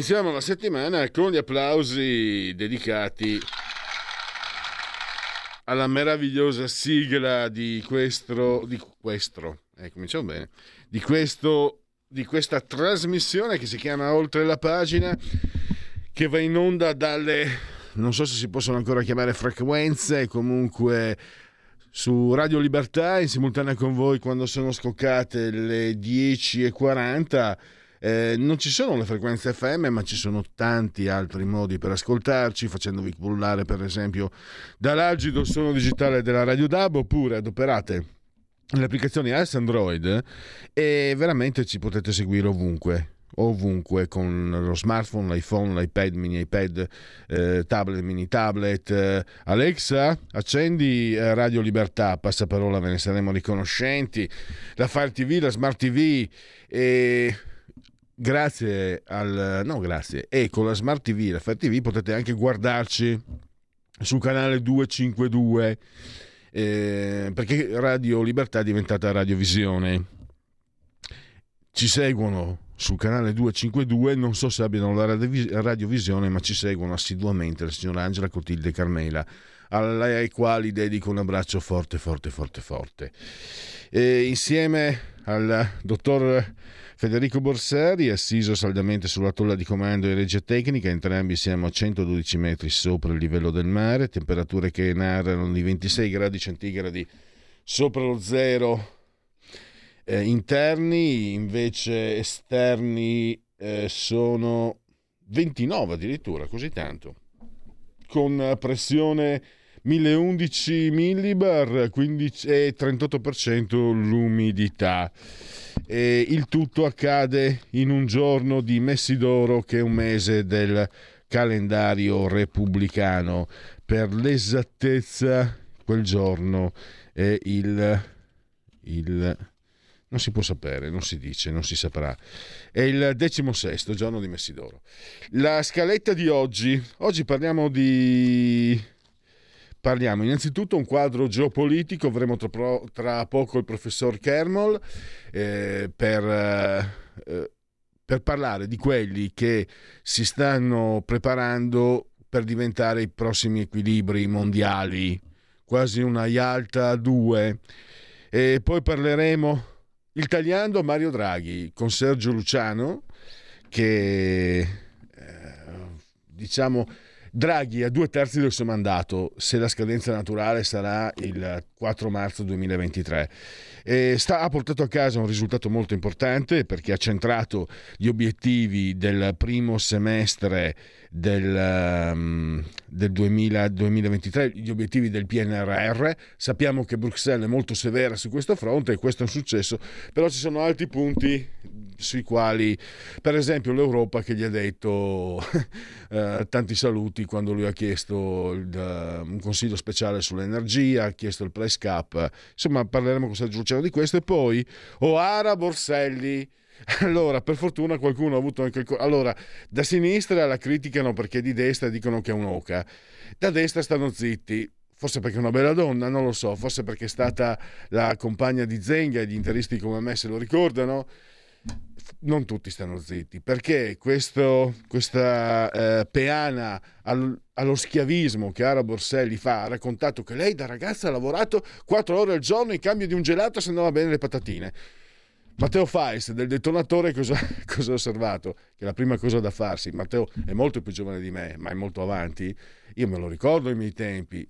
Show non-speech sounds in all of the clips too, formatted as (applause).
Iniziamo la settimana con gli applausi dedicati alla meravigliosa sigla di questo, di questo, eh, cominciamo bene, di, questo, di questa trasmissione che si chiama Oltre la pagina, che va in onda dalle, non so se si possono ancora chiamare frequenze, comunque su Radio Libertà in simultanea con voi quando sono scoccate le 10.40 eh, non ci sono le frequenze FM, ma ci sono tanti altri modi per ascoltarci, facendovi pullare per esempio dall'algido suono digitale della Radio DAB oppure adoperate le applicazioni iOS Android e veramente ci potete seguire ovunque ovunque con lo smartphone, l'iPhone, l'iPad, mini iPad, eh, tablet, mini tablet. Eh, Alexa, accendi eh, Radio Libertà, passaparola, ve ne saremo riconoscenti. La Fire TV, la Smart TV e grazie al... no grazie, e con la Smart TV, la Fire TV potete anche guardarci sul canale 252 eh, perché Radio Libertà è diventata radiovisione. Ci seguono sul canale 252, non so se abbiano la radiovisione, ma ci seguono assiduamente la signora Angela Cotilde Carmela, ai quali dedico un abbraccio forte, forte, forte, forte. E insieme al dottor Federico Borsari, assiso saldamente sulla tolla di comando in regia tecnica, entrambi siamo a 112 metri sopra il livello del mare, temperature che narrano di 26 gradi centigradi sopra lo zero eh, interni, invece esterni eh, sono 29 addirittura, così tanto, con pressione 1011 millibar 15, e 38% l'umidità. E il tutto accade in un giorno di Messidoro che è un mese del calendario repubblicano. Per l'esattezza, quel giorno è il, il non si può sapere, non si dice, non si saprà. È il decimo sesto giorno di Messidoro. La scaletta di oggi, oggi parliamo di parliamo innanzitutto un quadro geopolitico, avremo tra, tra poco il professor Kermol eh, per, eh, per parlare di quelli che si stanno preparando per diventare i prossimi equilibri mondiali, quasi una Yalta 2. E poi parleremo il tagliando Mario Draghi con Sergio Luciano che eh, diciamo Draghi a due terzi del suo mandato, se la scadenza naturale sarà il 4 marzo 2023. Sta, ha portato a casa un risultato molto importante perché ha centrato gli obiettivi del primo semestre del, um, del 2000, 2023, gli obiettivi del PNRR. Sappiamo che Bruxelles è molto severa su questo fronte e questo è un successo, però ci sono altri punti sui quali, per esempio, l'Europa che gli ha detto (laughs) eh, tanti saluti quando lui ha chiesto il, uh, un consiglio speciale sull'energia, ha chiesto il price cap, insomma parleremo con Sergio Luciano di questo e poi Oara Borselli. (laughs) Allora, per fortuna qualcuno ha avuto anche. Allora, da sinistra la criticano perché di destra dicono che è un'oca, da destra stanno zitti forse perché è una bella donna, non lo so, forse perché è stata la compagna di Zenga e gli interisti come me se lo ricordano non tutti stanno zitti, perché questo, questa eh, peana al, allo schiavismo che Ara Borselli fa ha raccontato che lei da ragazza ha lavorato 4 ore al giorno in cambio di un gelato se andava bene le patatine. Matteo Fais del detonatore cosa, (laughs) cosa, ha osservato? Che la prima cosa da farsi, Matteo è molto più giovane di me, ma è molto avanti, io me lo ricordo ai miei tempi,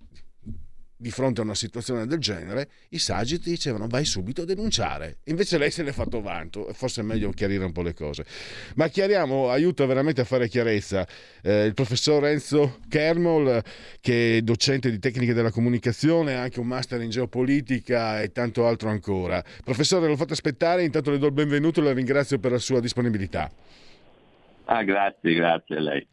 di fronte a una situazione del genere, i saggi ti dicevano vai subito a denunciare. Invece lei se ne è fatto vanto, forse è meglio chiarire un po' le cose. Ma chiariamo, aiuta veramente a fare chiarezza eh, il professor Enzo Kermol, che è docente di tecniche della comunicazione, ha anche un master in geopolitica e tanto altro ancora. Professore, l'ho fatto aspettare, intanto le do il benvenuto e la ringrazio per la sua disponibilità. Ah, grazie, grazie a lei.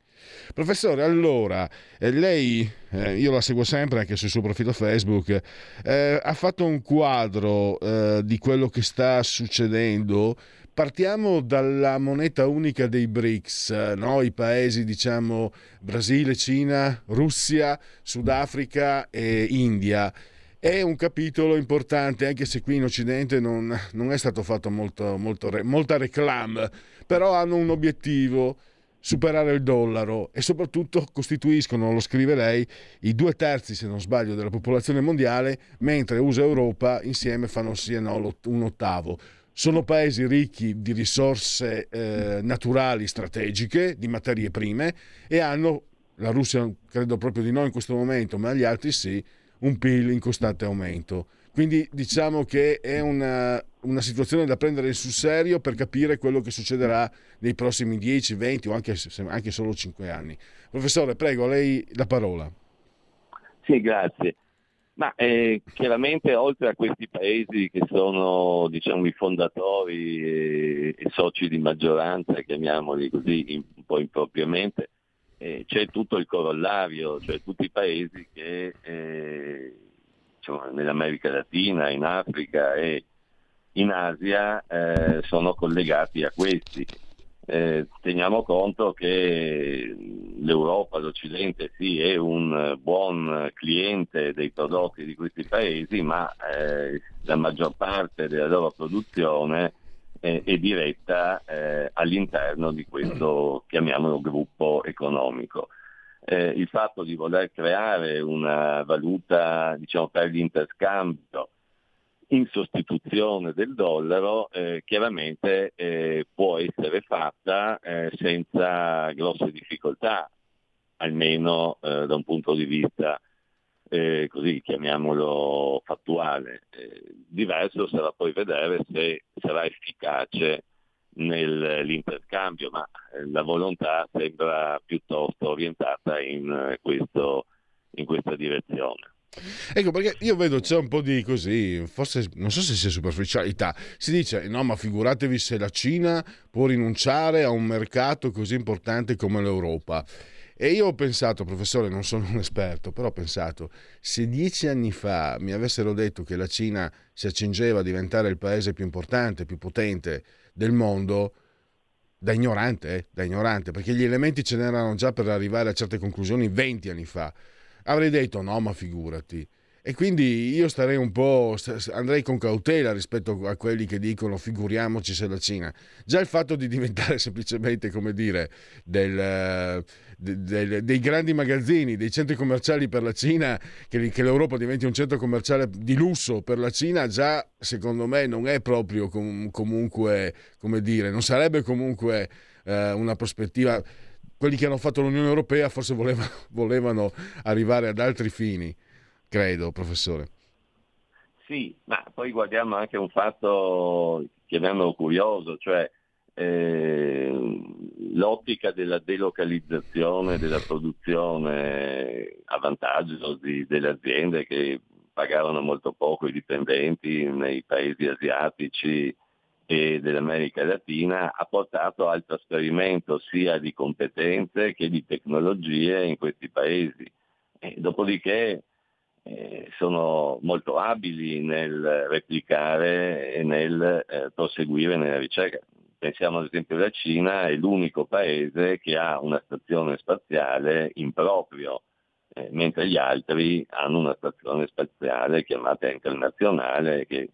Professore, allora, eh, lei, eh, io la seguo sempre anche sul suo profilo Facebook, eh, ha fatto un quadro eh, di quello che sta succedendo. Partiamo dalla moneta unica dei BRICS, no? i paesi diciamo Brasile, Cina, Russia, Sudafrica e India. È un capitolo importante, anche se qui in Occidente non, non è stato fatto molto, molto, molta reclame, però hanno un obiettivo superare il dollaro e soprattutto costituiscono, lo scrive lei, i due terzi, se non sbaglio, della popolazione mondiale, mentre USA e Europa insieme fanno sì e no un ottavo. Sono paesi ricchi di risorse eh, naturali strategiche, di materie prime e hanno, la Russia credo proprio di no in questo momento, ma gli altri sì, un PIL in costante aumento. Quindi diciamo che è una, una, situazione da prendere sul serio per capire quello che succederà nei prossimi 10, 20 o anche, anche solo 5 anni. Professore, prego, a lei la parola. Sì, grazie. Ma eh, chiaramente oltre a questi paesi che sono diciamo, i fondatori e, e, soci di maggioranza, chiamiamoli così in, un po' impropriamente, eh, c'è tutto il corollario, cioè tutti i paesi che eh, diciamo, nell'America Latina, in Africa e in Asia eh, sono collegati a questi. Eh, teniamo conto che l'Europa, l'Occidente sì è un buon cliente dei prodotti di questi paesi, ma eh, la maggior parte della loro produzione è, è diretta eh, all'interno di questo, chiamiamolo, gruppo economico eh, il fatto di voler creare una valuta diciamo, per l'interscambio in sostituzione del dollaro eh, chiaramente eh, può essere fatta eh, senza grosse difficoltà, almeno eh, da un punto di vista eh, così chiamiamolo fattuale. diverso sarà poi vedere se sarà efficace nell'interscambio, ma eh, la volontà sembra piuttosto orientata in, eh, questo, in questa direzione. Ecco perché io vedo c'è un po' di così, forse non so se sia superficialità. Si dice no, ma figuratevi se la Cina può rinunciare a un mercato così importante come l'Europa. E io ho pensato, professore, non sono un esperto, però ho pensato, se dieci anni fa mi avessero detto che la Cina si accingeva a diventare il paese più importante, più potente del mondo, da ignorante, eh, da ignorante, perché gli elementi ce n'erano già per arrivare a certe conclusioni 20 anni fa, avrei detto no, ma figurati. E quindi io starei un po', andrei con cautela rispetto a quelli che dicono figuriamoci se la Cina. Già il fatto di diventare (laughs) semplicemente, come dire, del, del, dei grandi magazzini, dei centri commerciali per la Cina, che, che, l'Europa diventi un centro commerciale di lusso per la Cina, già secondo me non è proprio com, comunque, come dire, non sarebbe comunque eh, una prospettiva. Quelli che hanno fatto l'Unione Europea forse volevano, (laughs) volevano arrivare ad altri fini credo, professore. Sì, ma poi guardiamo anche un fatto, chiamiamolo curioso, cioè eh, l'ottica della delocalizzazione della produzione a vantaggio di, delle aziende che pagavano molto poco i dipendenti nei paesi asiatici e dell'America Latina ha portato al trasferimento sia di competenze che di tecnologie in questi paesi. E dopodiché eh, sono molto abili nel replicare e nel eh, proseguire nella ricerca. Pensiamo ad esempio alla Cina, è l'unico paese che ha una stazione spaziale in proprio, eh, mentre gli altri hanno una stazione spaziale chiamata internazionale che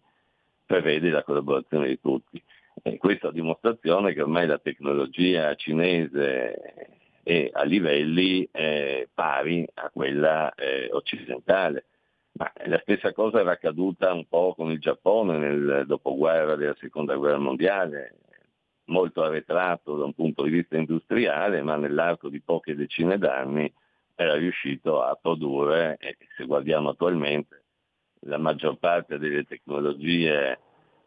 prevede la collaborazione di tutti. E questa dimostrazione che ormai la tecnologia cinese e a livelli eh, pari a quella eh, occidentale. Ma la stessa cosa era accaduta un po' con il Giappone nel dopoguerra della seconda guerra mondiale, molto arretrato da un punto di vista industriale, ma nell'arco di poche decine d'anni era riuscito a produrre, e se guardiamo attualmente, la maggior parte delle tecnologie,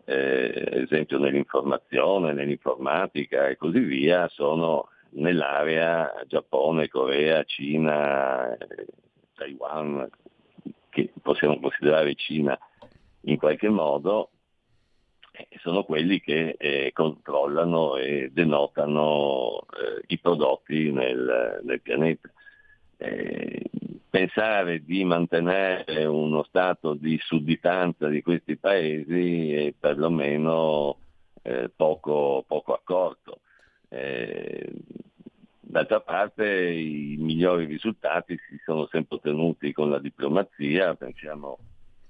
eh, ad esempio nell'informazione, nell'informatica e così via, sono nell'area Giappone, Corea, Cina, Taiwan, che possiamo considerare Cina in qualche modo, eh, sono quelli che eh, controllano e denotano eh, i prodotti nel, nel pianeta. Eh, pensare di mantenere uno stato di sudditanza di questi paesi è perlomeno eh, poco, poco, accorto. Eh, d'altra parte i migliori risultati si sono sempre ottenuti con la diplomazia, pensiamo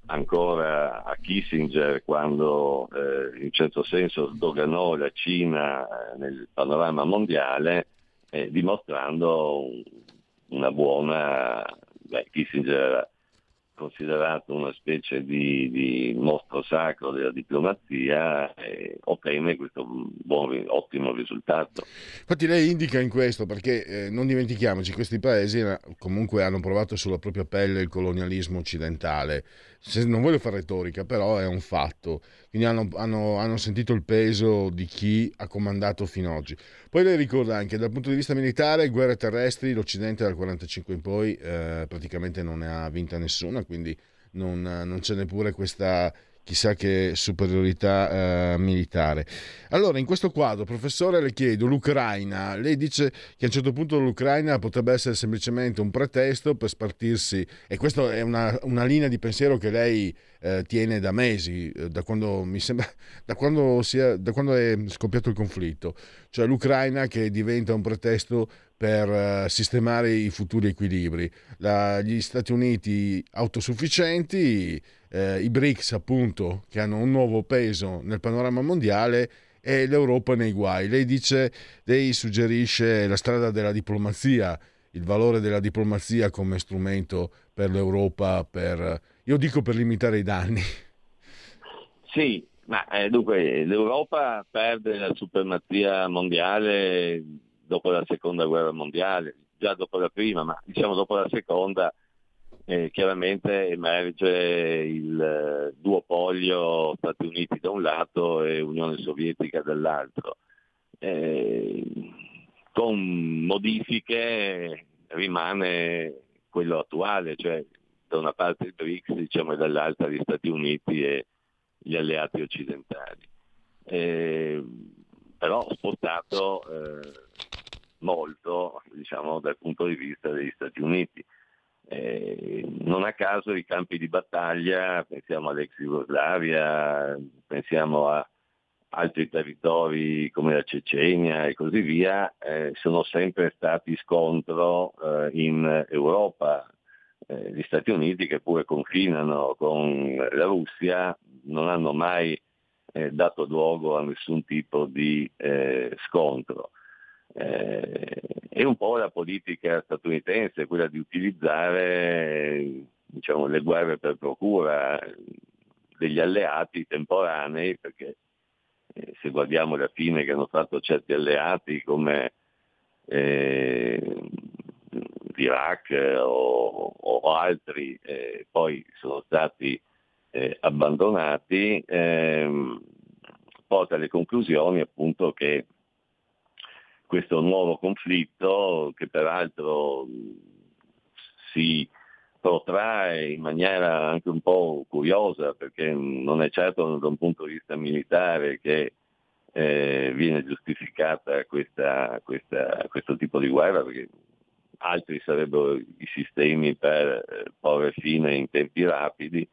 ancora a Kissinger quando eh, in certo senso sdoganò la Cina eh, nel panorama mondiale eh, dimostrando una buona, beh, Kissinger era considerato una specie di, di mostro sacro della diplomazia e ottenne questo buon, ottimo risultato. Infatti lei indica in questo, perché eh, non dimentichiamoci, questi paesi eh, comunque hanno provato sulla propria pelle il colonialismo occidentale, Se, non voglio fare retorica, però è un fatto, quindi hanno, hanno, hanno sentito il peso di chi ha comandato fino ad oggi. Poi lei ricorda anche dal punto di vista militare, guerre terrestri, l'Occidente dal 1945 in poi eh, praticamente non ne ha vinta nessuna, quindi non, non c'è neppure questa chissà che superiorità eh, militare. Allora, in questo quadro, professore, le chiedo, l'Ucraina, lei dice che a un certo punto l'Ucraina potrebbe essere semplicemente un pretesto per spartirsi, e questa è una, una linea di pensiero che lei eh, tiene da mesi, eh, da quando, mi sembra, (laughs) da quando, sia, da quando è scoppiato il conflitto, cioè l'Ucraina che diventa un pretesto per uh, sistemare i futuri equilibri. La, gli Stati Uniti autosufficienti, eh, i BRICS appunto che hanno un nuovo peso nel panorama mondiale e l'Europa nei guai. Lei dice, lei suggerisce la strada della diplomazia, il valore della diplomazia come strumento per l'Europa, per, io dico per limitare i danni. Sì, ma eh, dunque l'Europa perde la supremazia mondiale dopo la seconda guerra mondiale, già dopo la prima, ma diciamo dopo la seconda eh, chiaramente emerge il eh, duopolio Stati Uniti da un lato e Unione Sovietica dall'altro. Eh, con modifiche rimane quello attuale, cioè da una parte il BRICS diciamo, e dall'altra gli Stati Uniti e gli alleati occidentali. Eh, però spostato eh, molto diciamo, dal punto di vista degli Stati Uniti. Eh, non a caso i campi di battaglia, pensiamo all'ex Jugoslavia, pensiamo a altri territori come la Cecenia e così via, eh, sono sempre stati scontro eh, in Europa. Eh, gli Stati Uniti che pure confinano con la Russia non hanno mai eh, dato luogo a nessun tipo di eh, scontro. Eh, è un po' la politica statunitense, quella di utilizzare diciamo, le guerre per procura degli alleati temporanei, perché eh, se guardiamo la fine che hanno fatto certi alleati come eh, l'Iraq o, o altri, eh, poi sono stati eh, abbandonati, ehm, porta alle conclusioni appunto che questo nuovo conflitto, che peraltro si protrae in maniera anche un po' curiosa, perché non è certo da un punto di vista militare che eh, viene giustificata questa, questa, questo tipo di guerra, perché altri sarebbero i sistemi per eh, porre fine in tempi rapidi,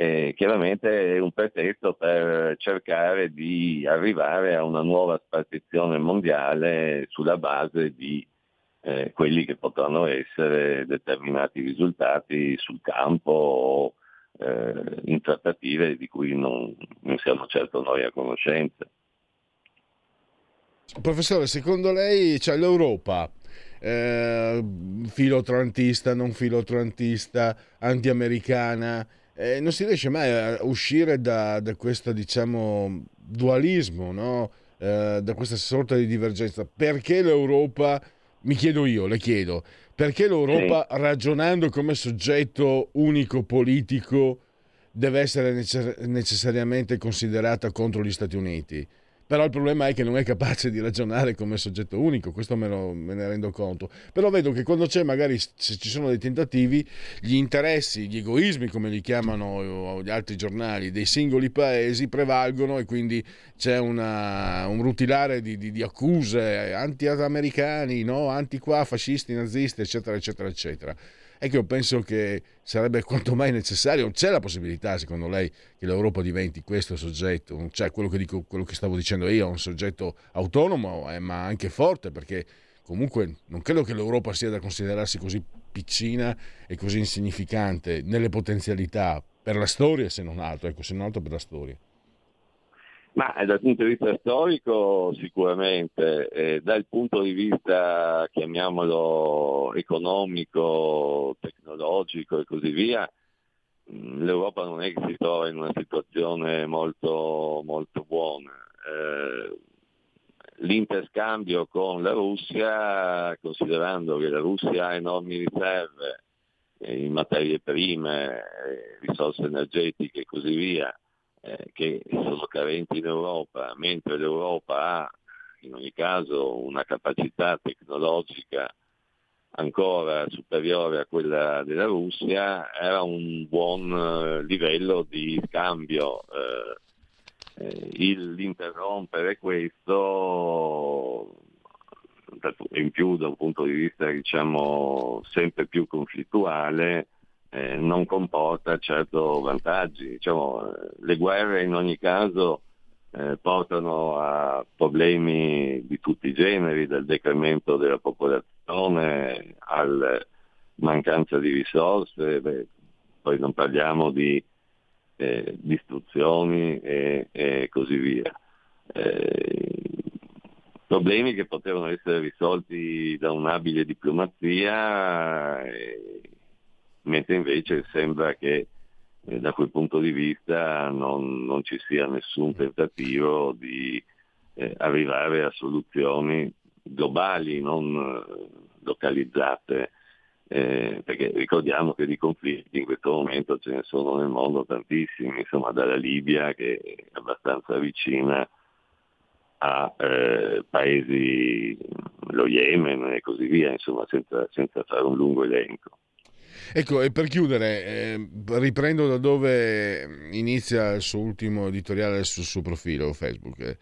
eh, chiaramente è un pretesto per cercare di arrivare a una nuova spartizione mondiale sulla base di eh, quelli che potranno essere determinati risultati sul campo o eh, in trattative di cui non, non siamo certo noi a conoscenza. Professore, secondo lei c'è l'Europa eh, filotrantista, non filotrantista, anti-americana, eh, non si riesce mai a uscire da, da questo diciamo, dualismo, no? eh, da questa sorta di divergenza. Perché l'Europa mi chiedo io, le chiedo, perché l'Europa, sì. ragionando come soggetto unico politico, deve essere necessariamente considerata contro gli Stati Uniti? Però il problema è che non è capace di ragionare come soggetto unico, questo me, lo, me, ne rendo conto. Però vedo che quando c'è, magari se ci sono dei tentativi, gli interessi, gli egoismi, come li chiamano gli altri giornali, dei singoli paesi prevalgono e quindi c'è una, un rutilare di, di, di accuse anti-americani, no? anti-qua, fascisti, nazisti, eccetera, eccetera, eccetera che io penso che sarebbe quanto mai necessario, c'è la possibilità secondo lei che l'Europa diventi questo soggetto, cioè quello che, dico, quello che stavo dicendo io, un soggetto autonomo eh, ma anche forte perché comunque non credo che l'Europa sia da considerarsi così piccina e così insignificante nelle potenzialità per la storia se non altro, ecco se non altro per la storia. Ma dal punto di vista storico sicuramente, eh, dal punto di vista, chiamiamolo economico, tecnologico e così via, mm, l'Europa non è che si trova in una situazione molto, molto buona. Eh, l'interscambio con la Russia, considerando che la Russia ha enormi riserve in materie prime, risorse energetiche e così via, eh, che sono carenti in Europa, mentre l'Europa ha in ogni caso una capacità tecnologica ancora superiore a quella della Russia, era un buon eh, livello di scambio. Eh, eh l'interrompere questo in più da un punto di vista diciamo sempre più conflittuale eh, non comporta certo vantaggi. Diciamo, le guerre in ogni caso eh, portano a problemi di tutti i generi, dal decremento della popolazione alla mancanza di risorse, beh, poi non parliamo di eh, distruzioni e, e, così via. Eh, problemi che potevano essere risolti da un'abile diplomazia eh, mentre invece sembra che eh, da quel punto di vista non, non ci sia nessun tentativo di eh, arrivare a soluzioni globali, non eh, localizzate, eh, perché ricordiamo che di conflitti in questo momento ce ne sono nel mondo tantissimi, insomma dalla Libia che è abbastanza vicina a eh, paesi, lo Yemen e così via, insomma senza, senza fare un lungo elenco. Ecco, e per chiudere, eh, riprendo da dove inizia il suo ultimo editoriale sul suo profilo Facebook. Eh,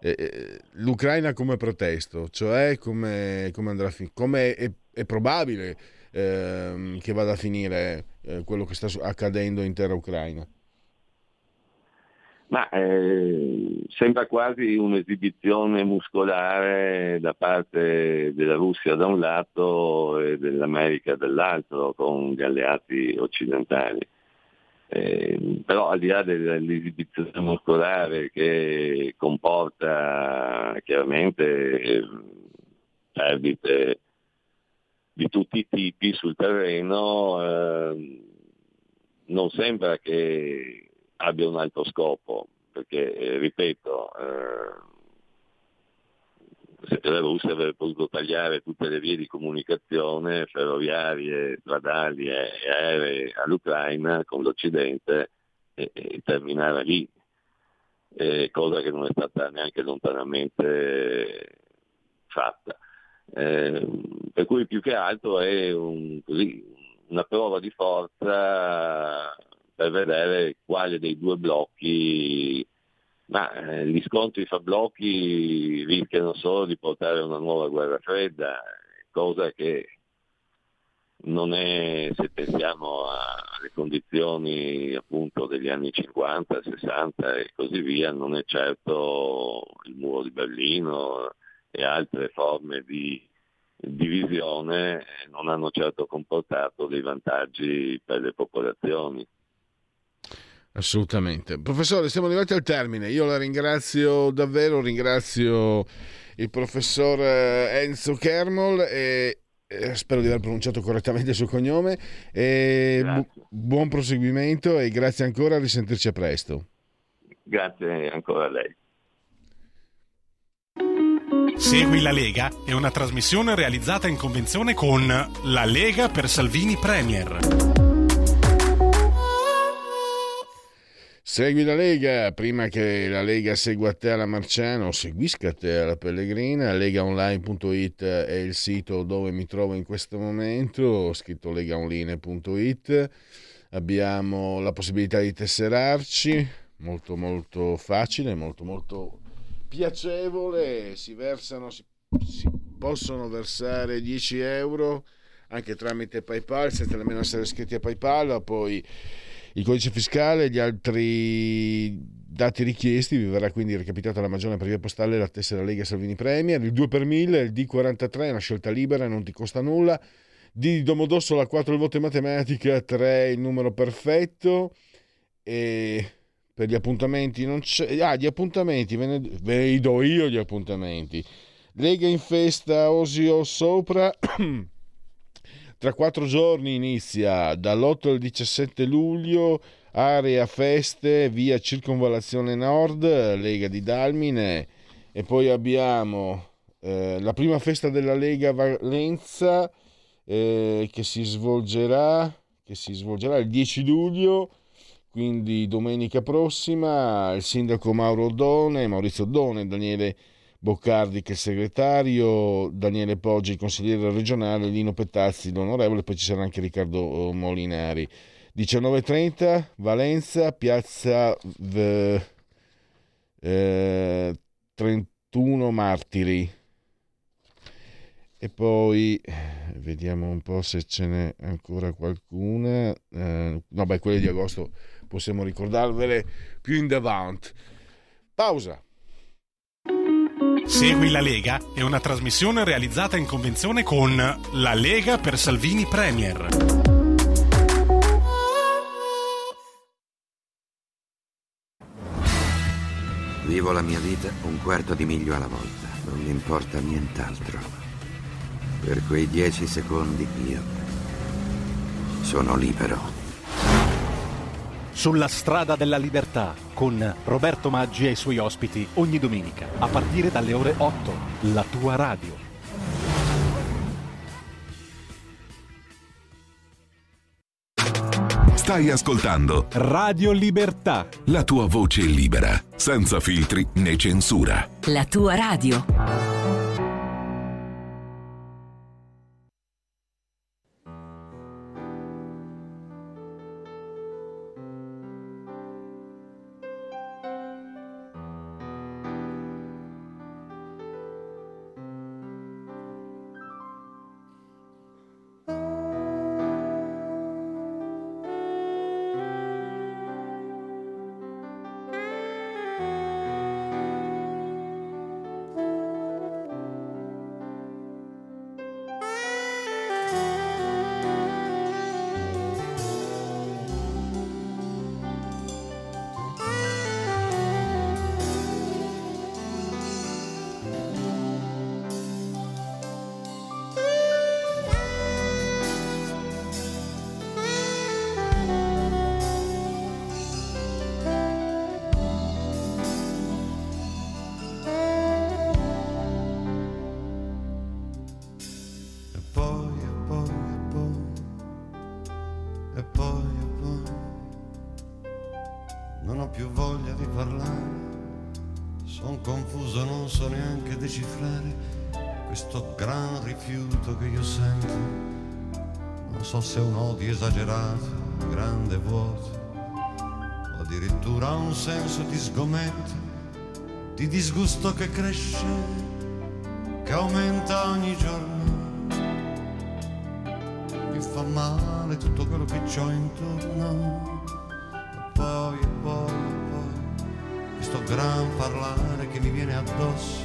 eh, L'Ucraina come pretesto, cioè come, come andrà a finire, come è, è probabile ehm, che vada a finire eh, quello che sta accadendo in terra ucraina? Ma eh, sembra quasi un'esibizione muscolare da parte della Russia da un lato e dell'America dall'altro con gli alleati occidentali. Eh, però al di là dell'esibizione muscolare che comporta chiaramente perdite di tutti i tipi sul terreno, eh, non sembra che abbia un altro scopo, perché eh, ripeto, eh, se la Russia avrebbe potuto tagliare tutte le vie di comunicazione ferroviarie, stradali e aeree all'Ucraina con l'Occidente e, e terminare lì, eh, cosa che non è stata neanche lontanamente fatta. Eh, per cui più che altro è un, così, una prova di forza per vedere quale dei due blocchi, ma eh, gli scontri fra blocchi rischiano solo di portare a una nuova guerra fredda, cosa che non è, se pensiamo alle condizioni appunto degli anni 50, 60 e così via, non è certo il muro di Berlino e altre forme di divisione non hanno certo comportato dei vantaggi per le popolazioni. Assolutamente. Professore, siamo arrivati al termine. Io la ringrazio davvero, ringrazio il professor eh, Enzo Kermol e spero di aver pronunciato correttamente il suo cognome. Bu- buon proseguimento e grazie ancora, a risentirci a presto. Grazie ancora a lei. Segui la Lega è una trasmissione realizzata in convenzione con La Lega per Salvini Premier. Segui la Lega, prima che la Lega segua te alla Marciano, seguisca te alla Pellegrina, legaonline.it è il sito dove mi trovo in questo momento, ho scritto legaonline.it, abbiamo la possibilità di tesserarci, molto molto facile, molto molto piacevole, si versano, si, si possono versare 10 euro anche tramite PayPal senza nemmeno essere iscritti a PayPal, poi il codice fiscale e gli altri dati richiesti vi verrà quindi recapitata la maggiore per via postale la tessera Lega Salvini Premier, il 2 per 1000, il D43 è una scelta libera, non ti costa nulla, di Domodossola 4 il voto in matematica, 3 il numero perfetto e per gli appuntamenti non c'è ah gli appuntamenti ve, ne, ve li do io gli appuntamenti. Lega in festa Osio sopra (clears throat) tra quattro giorni inizia dall'8 al 17 luglio area feste via circonvallazione nord Lega di Dalmine. E poi abbiamo eh, la prima festa della Lega Valenza eh, che si svolgerà che si svolgerà il 10 luglio quindi domenica prossima il sindaco Mauro Oddone, Maurizio Oddone, Daniele Boccardi che è il segretario, Daniele Poggi il consigliere regionale, Lino Pettazzi l'onorevole, poi ci sarà anche Riccardo Molinari. 19.30 Valenza, piazza v, eh, 31 Martiri. E poi vediamo un po' se ce n'è ancora qualcuna. Eh, no, beh, quelle di agosto possiamo ricordarvele più in davanti. Pausa. Segui la Lega è una trasmissione realizzata in convenzione con La Lega per Salvini Premier. Vivo la mia vita un quarto di miglio alla volta, non mi importa nient'altro. Per quei dieci secondi io sono libero. Sulla strada della libertà con Roberto Maggi e i suoi ospiti ogni domenica a partire dalle ore 8. La tua radio. Stai ascoltando Radio Libertà. La tua voce libera, senza filtri né censura. La tua radio. So se un odio esagerato, grande vuoto, o addirittura un senso di sgomento, di disgusto che cresce, che aumenta ogni giorno. Mi fa male tutto quello che c'ho intorno, e poi, e poi, e poi, questo gran parlare che mi viene addosso,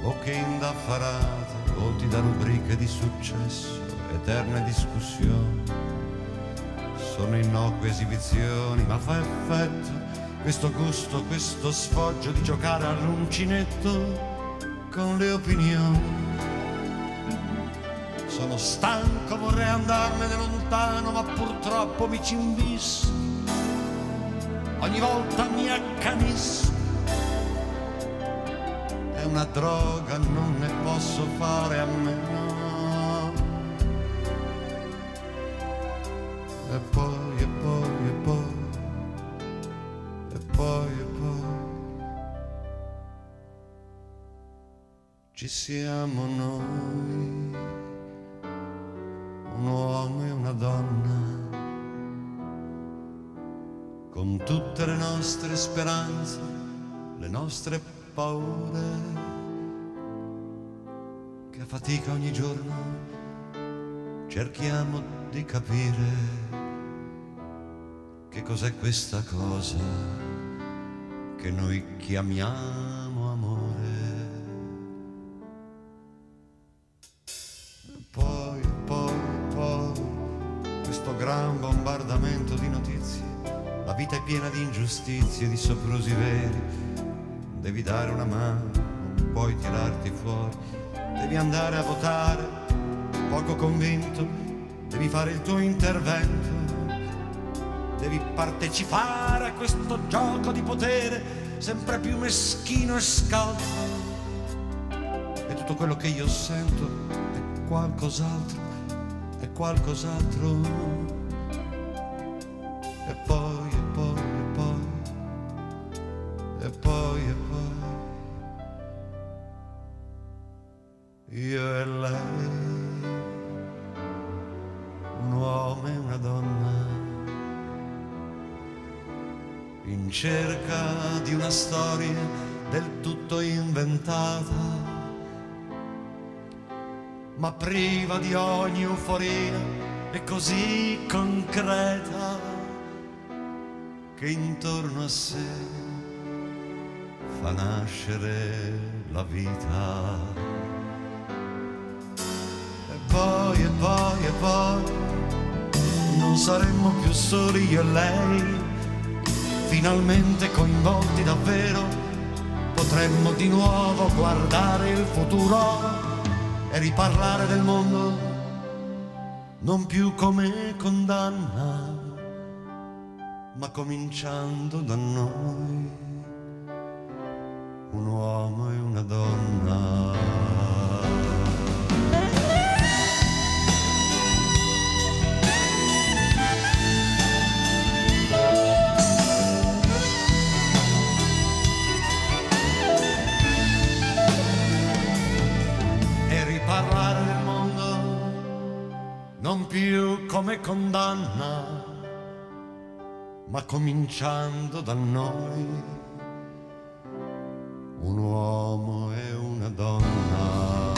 bocche indaffarate, volti da rubriche di successo eterne discussioni, sono innocue esibizioni, ma fa effetto questo gusto, questo sfoggio di giocare all'uncinetto con le opinioni. Sono stanco, vorrei andarmene lontano, ma purtroppo mi ci invisso. Ogni volta mi accanisco è una droga, non ne posso fare a meno. Siamo noi, un uomo e una donna con tutte le nostre speranze, le nostre paure, che a fatica ogni giorno cerchiamo di capire che cos'è questa cosa che noi chiamiamo piena di ingiustizie, di soprusi veri. Devi dare una mano, non puoi tirarti fuori. Devi andare a votare, poco convinto. Devi fare il tuo intervento. Devi partecipare a questo gioco di potere sempre più meschino e scalzo. E tutto quello che io sento è qualcos'altro, è qualcos'altro. E e poi di una storia del tutto inventata ma priva di ogni euforia e così concreta che intorno a sé fa nascere la vita. E poi, e poi, e poi, non saremmo più soli io e lei, finalmente coinvolti davvero, potremmo di nuovo guardare il futuro e riparlare del mondo, non più come condanna ma cominciando da noi, un uomo e una donna. Più come condanna ma cominciando da noi, un uomo e una donna.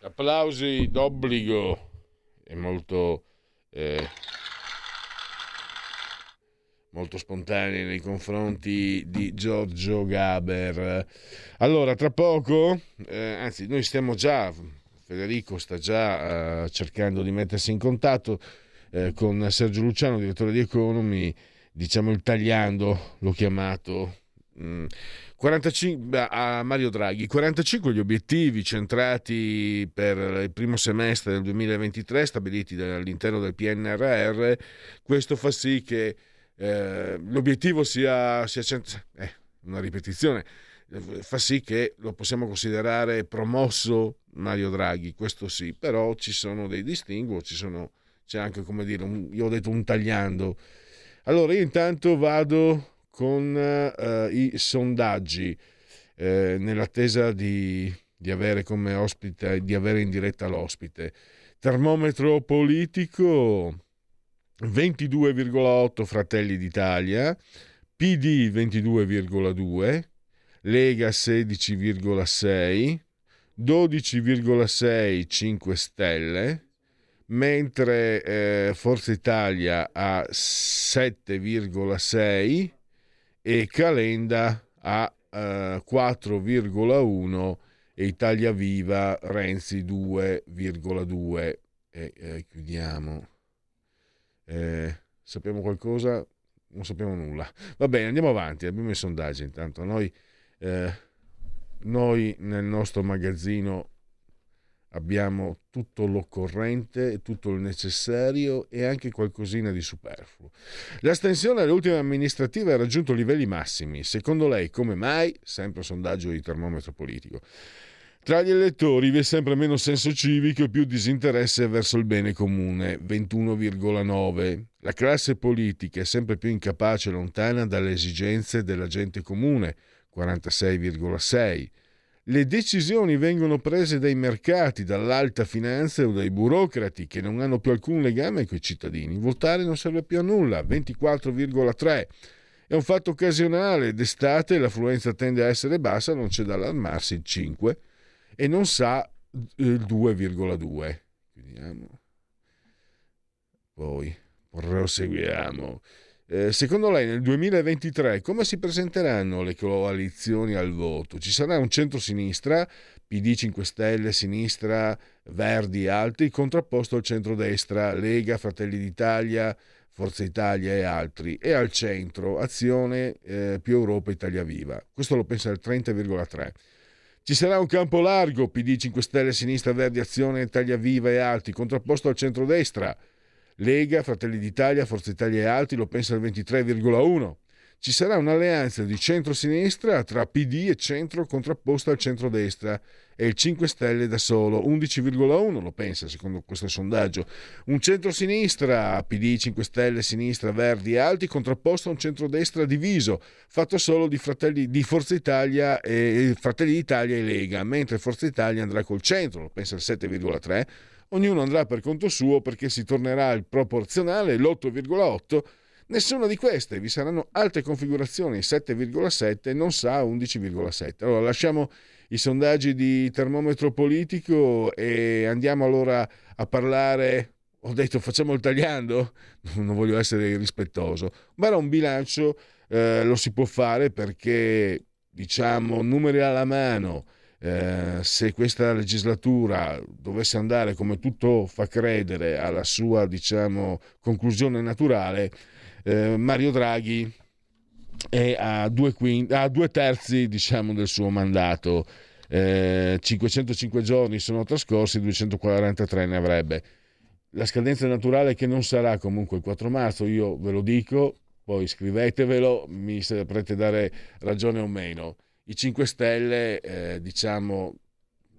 Applausi d'obbligo e molto, eh, molto spontanei nei confronti di Giorgio Gaber. Allora, tra poco, eh, anzi, noi stiamo già, Federico sta già eh, cercando di mettersi in contatto eh, con Sergio Luciano, direttore di Economy, diciamo il tagliando, l'ho chiamato. Mm, 45, a Mario Draghi, 45 gli obiettivi centrati per il primo semestre del 2023 stabiliti all'interno del PNRR, questo fa sì che eh, l'obiettivo sia, sia cent- eh, una ripetizione, fa sì che lo possiamo considerare promosso Mario Draghi, questo sì, però ci sono dei distinguo, ci sono, c'è anche come dire, un, io ho detto un tagliando. Allora io intanto vado con eh, i sondaggi eh, nell'attesa di, di, avere come ospite, di avere in diretta l'ospite. Termometro politico 22,8 Fratelli d'Italia, PD 22,2, Lega 16,6, 12,6 5 Stelle, mentre eh, Forza Italia a 7,6 e Calenda a eh, 4,1 e Italia Viva Renzi 2,2 e eh, chiudiamo. Eh, sappiamo qualcosa? Non sappiamo nulla. Va bene andiamo avanti abbiamo i sondaggi intanto. Noi eh, noi nel nostro magazzino abbiamo tutto l'occorrente, tutto il necessario e anche qualcosina di superfluo. L'astensione alle ultime amministrative ha raggiunto livelli massimi. Secondo lei, come mai? Sempre sondaggio di termometro politico. Tra gli elettori vi è sempre meno senso civico e più disinteresse verso il bene comune, 21,9. La classe politica è sempre più incapace e lontana dalle esigenze della gente comune, 46,6 le decisioni vengono prese dai mercati, dall'alta finanza o dai burocrati che non hanno più alcun legame con i cittadini. Votare non serve più a nulla, 24,3. È un fatto occasionale, d'estate l'affluenza tende a essere bassa, non c'è da allarmarsi, il 5, e non sa il 2,2. Vediamo. Poi proseguiamo. Eh, secondo lei nel 2023 come si presenteranno le coalizioni al voto? Ci sarà un centro-sinistra, PD 5 Stelle, Sinistra, Verdi e altri, contrapposto al centro-destra, Lega, Fratelli d'Italia, Forza Italia e altri, e al centro Azione eh, più Europa Italia Viva. Questo lo pensa il 30,3. Ci sarà un campo largo, PD 5 Stelle, Sinistra, Verdi, Azione, Italia Viva e altri, contrapposto al centro-destra, Lega, Fratelli d'Italia, Forza Italia e altri lo pensa al 23,1. Ci sarà un'alleanza di centro-sinistra tra PD e centro contrapposta al centro-destra e il 5 Stelle da solo, 11,1 lo pensa secondo questo sondaggio. Un centro-sinistra, PD, 5 Stelle, Sinistra, Verdi e altri contrapposto a un centro-destra diviso, fatto solo di, fratelli, di Forza Italia e Fratelli d'Italia e Lega, mentre Forza Italia andrà col centro, lo pensa il 7,3 ognuno andrà per conto suo perché si tornerà al proporzionale, l'8,8. Nessuna di queste, vi saranno altre configurazioni, 7,7 non sa 11,7. Allora lasciamo i sondaggi di termometro politico e andiamo allora a parlare ho detto facciamo il tagliando, (laughs) non voglio essere irrispettoso, ma era un bilancio, eh, lo si può fare perché diciamo numeri alla mano, eh, se questa legislatura dovesse andare come tutto fa credere alla sua diciamo, conclusione naturale, eh, Mario Draghi è a due, quinti, a due terzi diciamo, del suo mandato. Eh, 505 giorni sono trascorsi, 243 ne avrebbe. La scadenza naturale che non sarà comunque il 4 marzo, io ve lo dico, poi scrivetevelo, mi saprete dare ragione o meno i 5 Stelle, eh, diciamo,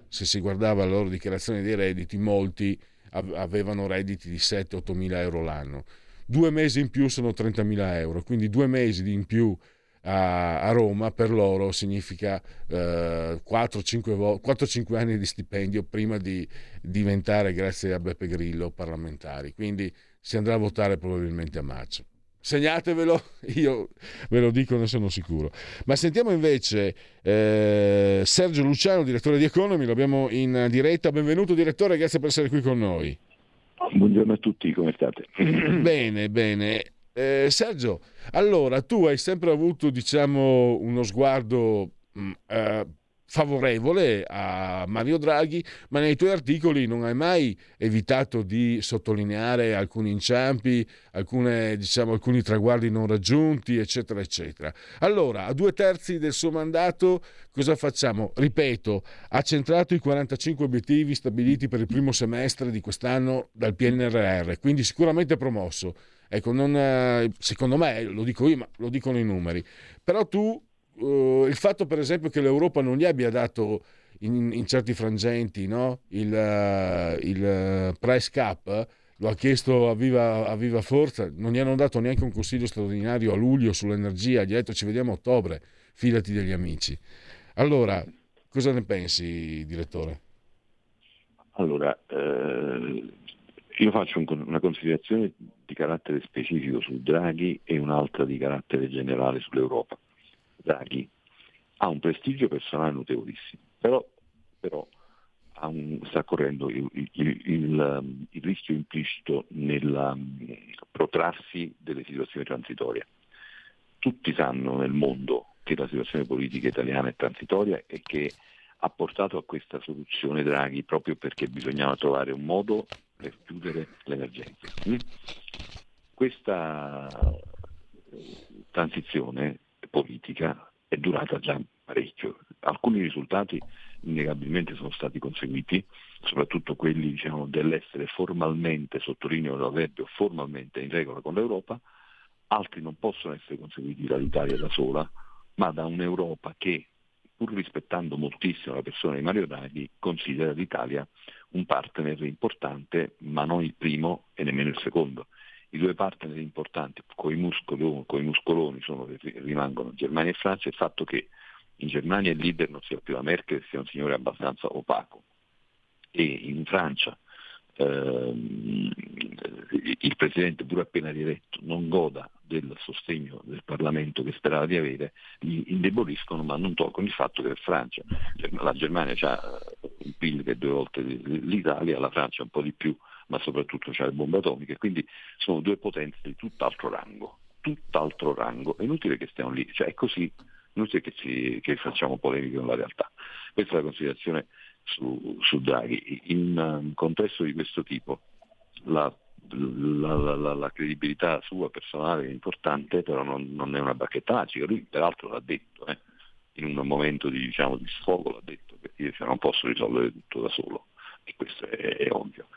se si guardava la loro dichiarazione dei redditi, molti avevano redditi di 7-8 mila euro l'anno. Due mesi in più sono 30 mila euro, quindi due mesi in più a, a Roma per loro significa eh, 4-5 anni di stipendio prima di diventare, grazie a Beppe Grillo, parlamentari. Quindi si andrà a votare probabilmente a maggio segnatevelo, (laughs) io ve lo dico, ne sono sicuro. Ma sentiamo invece eh, Sergio Luciano, direttore di Economy, lo abbiamo in diretta. Benvenuto direttore, grazie per essere qui con noi. Buongiorno a tutti, come state? (clears throat) bene, bene. Eh, Sergio, allora tu hai sempre avuto diciamo uno sguardo mh, mm, eh, favorevole a Mario Draghi, ma nei tuoi articoli non hai mai evitato di sottolineare alcuni inciampi, alcune, diciamo, alcuni traguardi non raggiunti, eccetera, eccetera. Allora, a due terzi del suo mandato, cosa facciamo? Ripeto, ha centrato i 45 obiettivi stabiliti per il primo semestre di quest'anno dal PNRR, quindi sicuramente promosso. Ecco, non, secondo me, lo dico io, ma lo dicono i numeri. Però tu uh, il fatto per esempio che l'Europa non gli abbia dato in, in certi frangenti no? il, uh, il price cap lo ha chiesto a viva, a viva, forza, non gli hanno dato neanche un consiglio straordinario a luglio sull'energia, gli ha detto ci vediamo a ottobre, fidati degli amici. Allora, cosa ne pensi, direttore? Allora, eh, io faccio un, una considerazione di carattere specifico su Draghi e un'altra di carattere generale sull'Europa. Draghi ha un prestigio personale notevolissimo, però, però un, sta correndo il, il, il, il, rischio implicito nel um, protrarsi delle situazioni transitorie. Tutti sanno nel mondo che la situazione politica italiana è transitoria e che ha portato a questa soluzione Draghi proprio perché bisognava trovare un modo per chiudere l'emergenza. Questa transizione politica è durata già parecchio. Alcuni risultati innegabilmente sono stati conseguiti, soprattutto quelli diciamo, dell'essere formalmente, sottolineo l'avverbio, formalmente in regola con l'Europa, altri non possono essere conseguiti dall'Italia da sola, ma da un'Europa che, pur rispettando moltissimo la persona di Mario Draghi, considera l'Italia un partner importante, ma non il primo e nemmeno il secondo. I due partner importanti con i muscoloni, con i muscoloni sono, rimangono Germania e Francia, il fatto che in Germania il leader non sia più la Merkel, sia un signore abbastanza opaco. E in Francia ehm, il Presidente, pur appena rieletto, non goda del sostegno del Parlamento che sperava di avere, li indeboliscono ma non tolgono il fatto che Francia, la Germania ha un PIL che è due volte l'Italia, la Francia un po' di più, ma soprattutto ha le bombe atomiche, quindi sono due potenze di tutt'altro rango, tutt'altro rango, è inutile che stiamo lì, cioè è così, inutile che, ci, che facciamo polemiche con la realtà. Questa è la considerazione su, su Draghi. In un contesto di questo tipo la, la, la, la, credibilità sua personale è importante, però non, non è una bacchetta magica. Lui peraltro l'ha detto, eh, in un momento di, diciamo, di sfogo l'ha detto, perché io cioè, non posso risolvere tutto da solo, e questo è, è ovvio.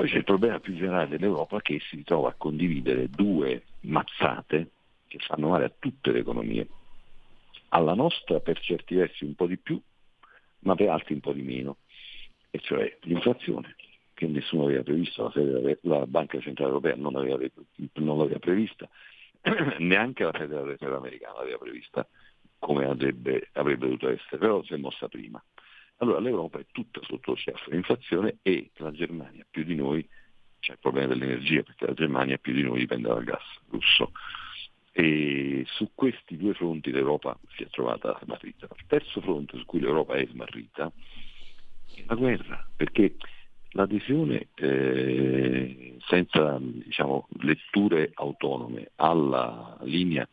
Poi c'è il problema più generale dell'Europa che si ritrova a condividere due mazzate che fanno male a tutte le economie. Alla nostra per certi versi un po' di più, ma per altri un po' di meno, e cioè l'inflazione, che nessuno aveva previsto, la, la Banca Centrale Europea non l'aveva, non l'aveva prevista, (clears throat) neanche la Federal Reserve Americana l'aveva prevista come avrebbe, avrebbe dovuto essere, però si è mossa prima. Allora l'Europa è tutta sotto schiaffo dell'inflazione e la Germania più di noi, c'è il problema dell'energia perché la Germania più di noi dipende dal gas russo. E su questi due fronti l'Europa si è trovata smarrita. Il terzo fronte su cui l'Europa è smarrita è la guerra, perché l'adesione eh, senza diciamo, letture autonome alla linea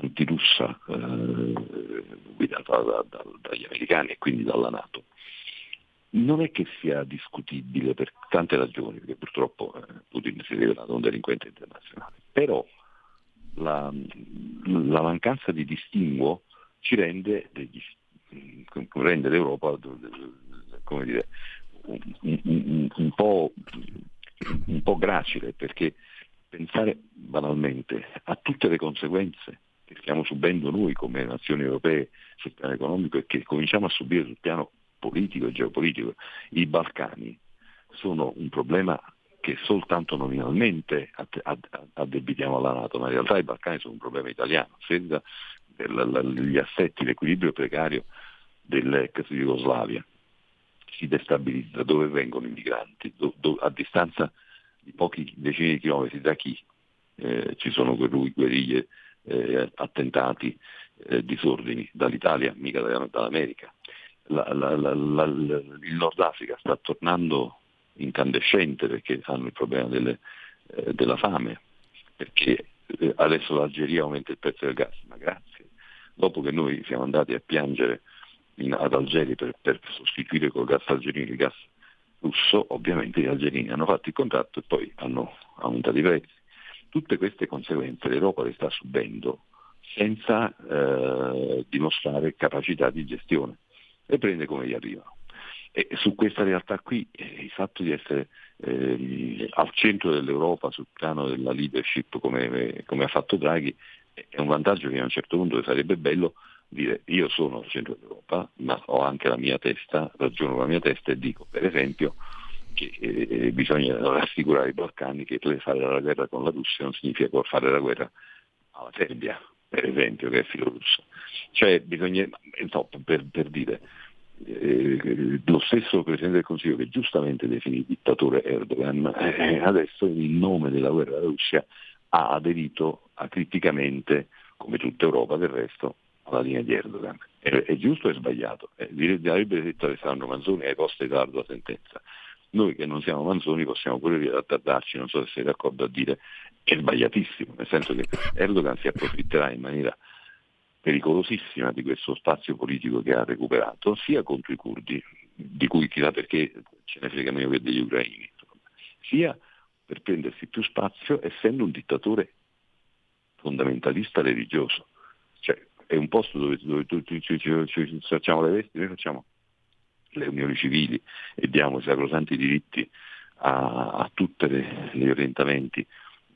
antirussa eh, guidata da, da, dagli americani e quindi dalla Nato. Non è che sia discutibile per tante ragioni, perché purtroppo eh, Putin si è rivelato un delinquente internazionale, però la, la mancanza di distinguo ci rende, degli, rende l'Europa come dire, un, un, un, po', un po' gracile perché pensare banalmente a tutte le conseguenze che stiamo subendo noi come nazioni europee sul piano economico e che cominciamo a subire sul piano politico e geopolitico, i Balcani sono un problema che soltanto nominalmente addebitiamo alla Nato, ma in realtà i Balcani sono un problema italiano, senza gli assetti, l'equilibrio precario dell'ex Jugoslavia. Si destabilizza, dove vengono i migranti, do, do, a distanza di pochi decine di chilometri da chi eh, ci sono guerriglie, eh, attentati, eh, disordini dall'Italia, mica dall'America. La, la, la, il Nord Africa sta tornando incandescente perché hanno il problema delle, eh, della fame, perché eh, adesso l'Algeria aumenta il prezzo del gas, ma grazie. Dopo che noi siamo andati a piangere in, ad Algeri per, per, sostituire col gas algerino il gas russo, ovviamente gli algerini hanno fatto il contratto e poi hanno aumentato i prezzi. Tutte queste conseguenze l'Europa le sta subendo senza eh, dimostrare capacità di gestione e prende come gli arrivano. E su questa realtà qui eh, il fatto di essere eh, al centro dell'Europa sul piano della leadership come, come, ha fatto Draghi è un vantaggio che a un certo punto sarebbe bello dire io sono al centro dell'Europa ma ho anche la mia testa, ragiono con la mia testa e dico per esempio che eh, bisogna rassicurare i Balcani che fare la guerra con la Russia non significa fare la guerra alla Serbia, per esempio, che è filorussa. Cioè bisogna, insomma, per, per dire, eh, lo stesso Presidente del Consiglio che giustamente definì dittatore Erdogan, eh, adesso in nome della guerra alla Russia ha aderito acriticamente, come tutta Europa del resto, alla linea di Erdogan. È, è giusto o è sbagliato? Eh, avrebbe detto Alessandro Manzoni ai posti dell'ardua sentenza. Noi che non siamo Manzoni possiamo pure riattardarci, non so se sei d'accordo a dire, è sbagliatissimo, nel senso che Erdogan si approfitterà in maniera pericolosissima di questo spazio politico che ha recuperato, sia contro i curdi, di cui chissà perché ce ne frega meno che degli ucraini, sia per prendersi più spazio essendo un dittatore fondamentalista religioso. Cioè, è un posto dove, tutti ci facciamo le vesti, noi facciamo le unioni civili e diamo sacrosanti diritti a, a tutti gli orientamenti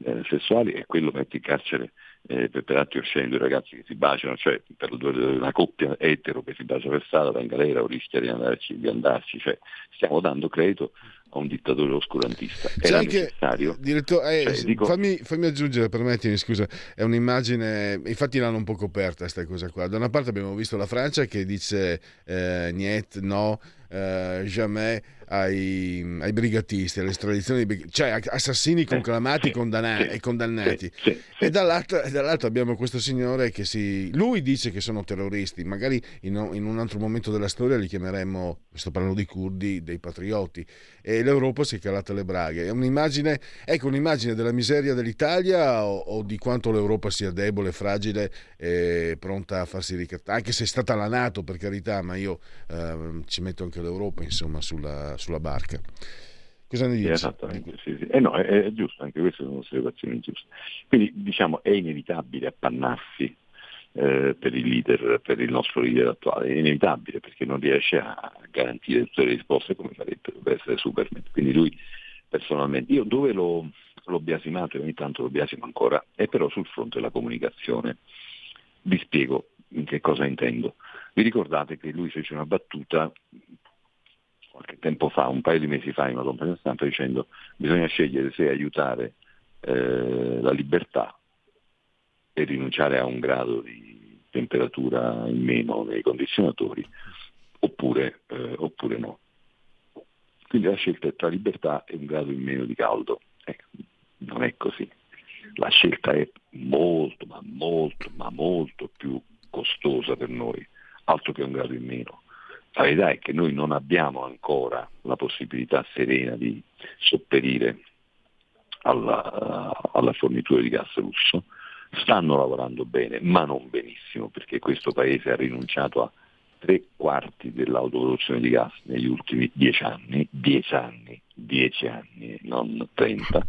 eh, sessuali e quello mette in carcere eh, per, per atti osceni due ragazzi che si baciano, cioè per una coppia etero che si bacia per strada va in galera o rischia di, andarci, di andarci, cioè stiamo dando credito a un dittatore oscurantista. C'è anche, direttore, eh, cioè, dico... fammi, fammi, aggiungere, permettimi, scusa, è un'immagine, infatti l'hanno un po' coperta questa cosa qua. Da una parte abbiamo visto la Francia che dice eh, niente, no, eh, jamais ai, ai, brigatisti, all'estradizione di cioè assassini conclamati sì, condannati, sì, e condannati. Sì, e dall'altro, dall'altro, abbiamo questo signore che si... lui dice che sono terroristi, magari in, in, un altro momento della storia li chiameremmo, sto parlando di curdi, dei patrioti, l'Europa si è calata le braghe. È un'immagine, ecco, un'immagine della miseria dell'Italia o, o di quanto l'Europa sia debole, fragile e pronta a farsi ricattare, anche se è stata la Nato per carità, ma io eh, ci metto anche l'Europa insomma sulla sulla barca. Cosa ne dici? Esattamente, sì, sì. Eh no, è, è, giusto, anche queste sono osservazioni giuste. Quindi diciamo è inevitabile appannarsi eh, per il leader, per il nostro leader attuale, è inevitabile perché non riesce a garantire tutte le risposte come farebbe, dovrebbe essere Superman. Quindi lui personalmente, io dove l'ho, l'ho biasimato e ogni tanto lo biasimo ancora, è però sul fronte della comunicazione. Vi spiego in che cosa intendo. Vi ricordate che lui fece una battuta qualche tempo fa, un paio di mesi fa, in una conferenza stampa dicendo bisogna scegliere se aiutare eh, la libertà e rinunciare a un grado di temperatura in meno nei condizionatori oppure, eh, oppure no. Quindi la scelta è tra libertà e un grado in meno di caldo. Eh, non è così. La scelta è molto, ma molto, ma molto più costosa per noi, altro che un grado in meno. La verità è che noi non abbiamo ancora la possibilità serena di sopperire alla, alla fornitura di gas russo. Stanno lavorando bene, ma non benissimo, perché questo paese ha rinunciato a tre quarti dell'autoproduzione di gas negli ultimi dieci anni, dieci anni, dieci anni, non trenta.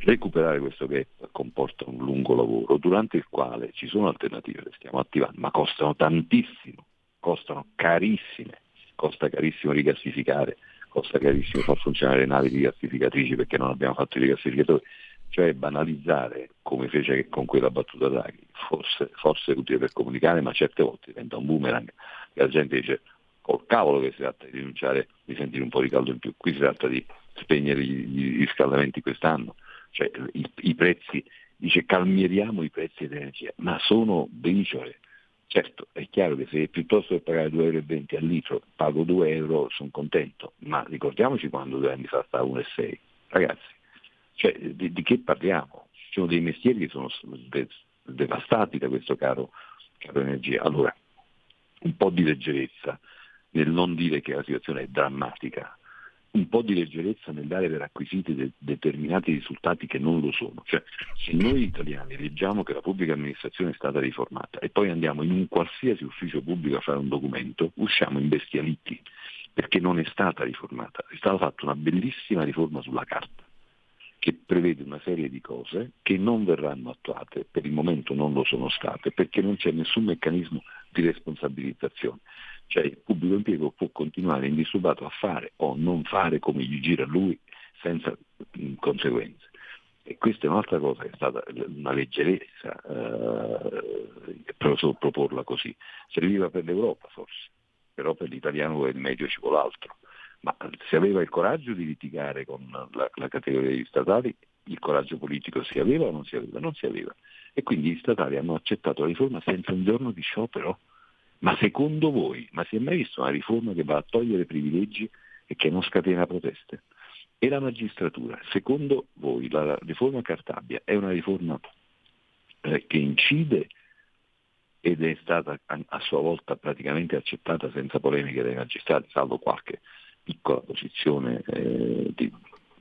Recuperare questo gap comporta un lungo lavoro durante il quale ci sono alternative, le stiamo attivando, ma costano tantissimo costano carissime, costa carissimo rigassificare, costa carissimo far funzionare le navi rigassificatrici perché non abbiamo fatto i rigassificatori, cioè banalizzare come fece con quella battuta Draghi, forse, forse è utile per comunicare, ma certe volte diventa un boomerang, e la gente dice col cavolo che si tratta di rinunciare, di sentire un po' di caldo in più, qui si tratta di spegnere gli, riscaldamenti quest'anno, cioè i, i prezzi, dice calmieriamo i prezzi dell'energia, ma sono briciole, Certo, è chiaro che se piuttosto che pagare 2,20 euro al litro pago 2 euro sono contento, ma ricordiamoci quando due anni fa stava 1,6. Ragazzi, cioè, di, di, che parliamo? Ci sono dei mestieri che sono devastati da questo caro, caro energia. Allora, un po' di leggerezza nel non dire che la situazione è drammatica, un po' di leggerezza nel dare per acquisiti de- determinati risultati che non lo sono. Cioè, se noi italiani leggiamo che la pubblica amministrazione è stata riformata e poi andiamo in un qualsiasi ufficio pubblico a fare un documento, usciamo imbestialiti perché non è stata riformata. È stata fatta una bellissima riforma sulla carta che prevede una serie di cose che non verranno attuate, per il momento non lo sono state, perché non c'è nessun meccanismo di responsabilizzazione. Cioè il pubblico impiego può continuare indisturbato a fare o non fare come gli gira lui senza mh, conseguenze. E questa è un'altra cosa che è stata una leggerezza eh, proporla così. Serviva per l'Europa forse, però per l'italiano è il medio ci vuole altro. Ma se aveva il coraggio di litigare con la, la categoria degli statali, il coraggio politico si aveva o non si aveva? Non si aveva. E quindi gli statali hanno accettato la riforma senza un giorno di sciopero ma secondo voi, ma si è mai visto una riforma che va a togliere privilegi e che non scatena proteste? E la magistratura, secondo voi la riforma Cartabia è una riforma eh, che incide ed è stata a sua volta praticamente accettata senza polemiche dai magistrati, salvo qualche piccola posizione eh, di,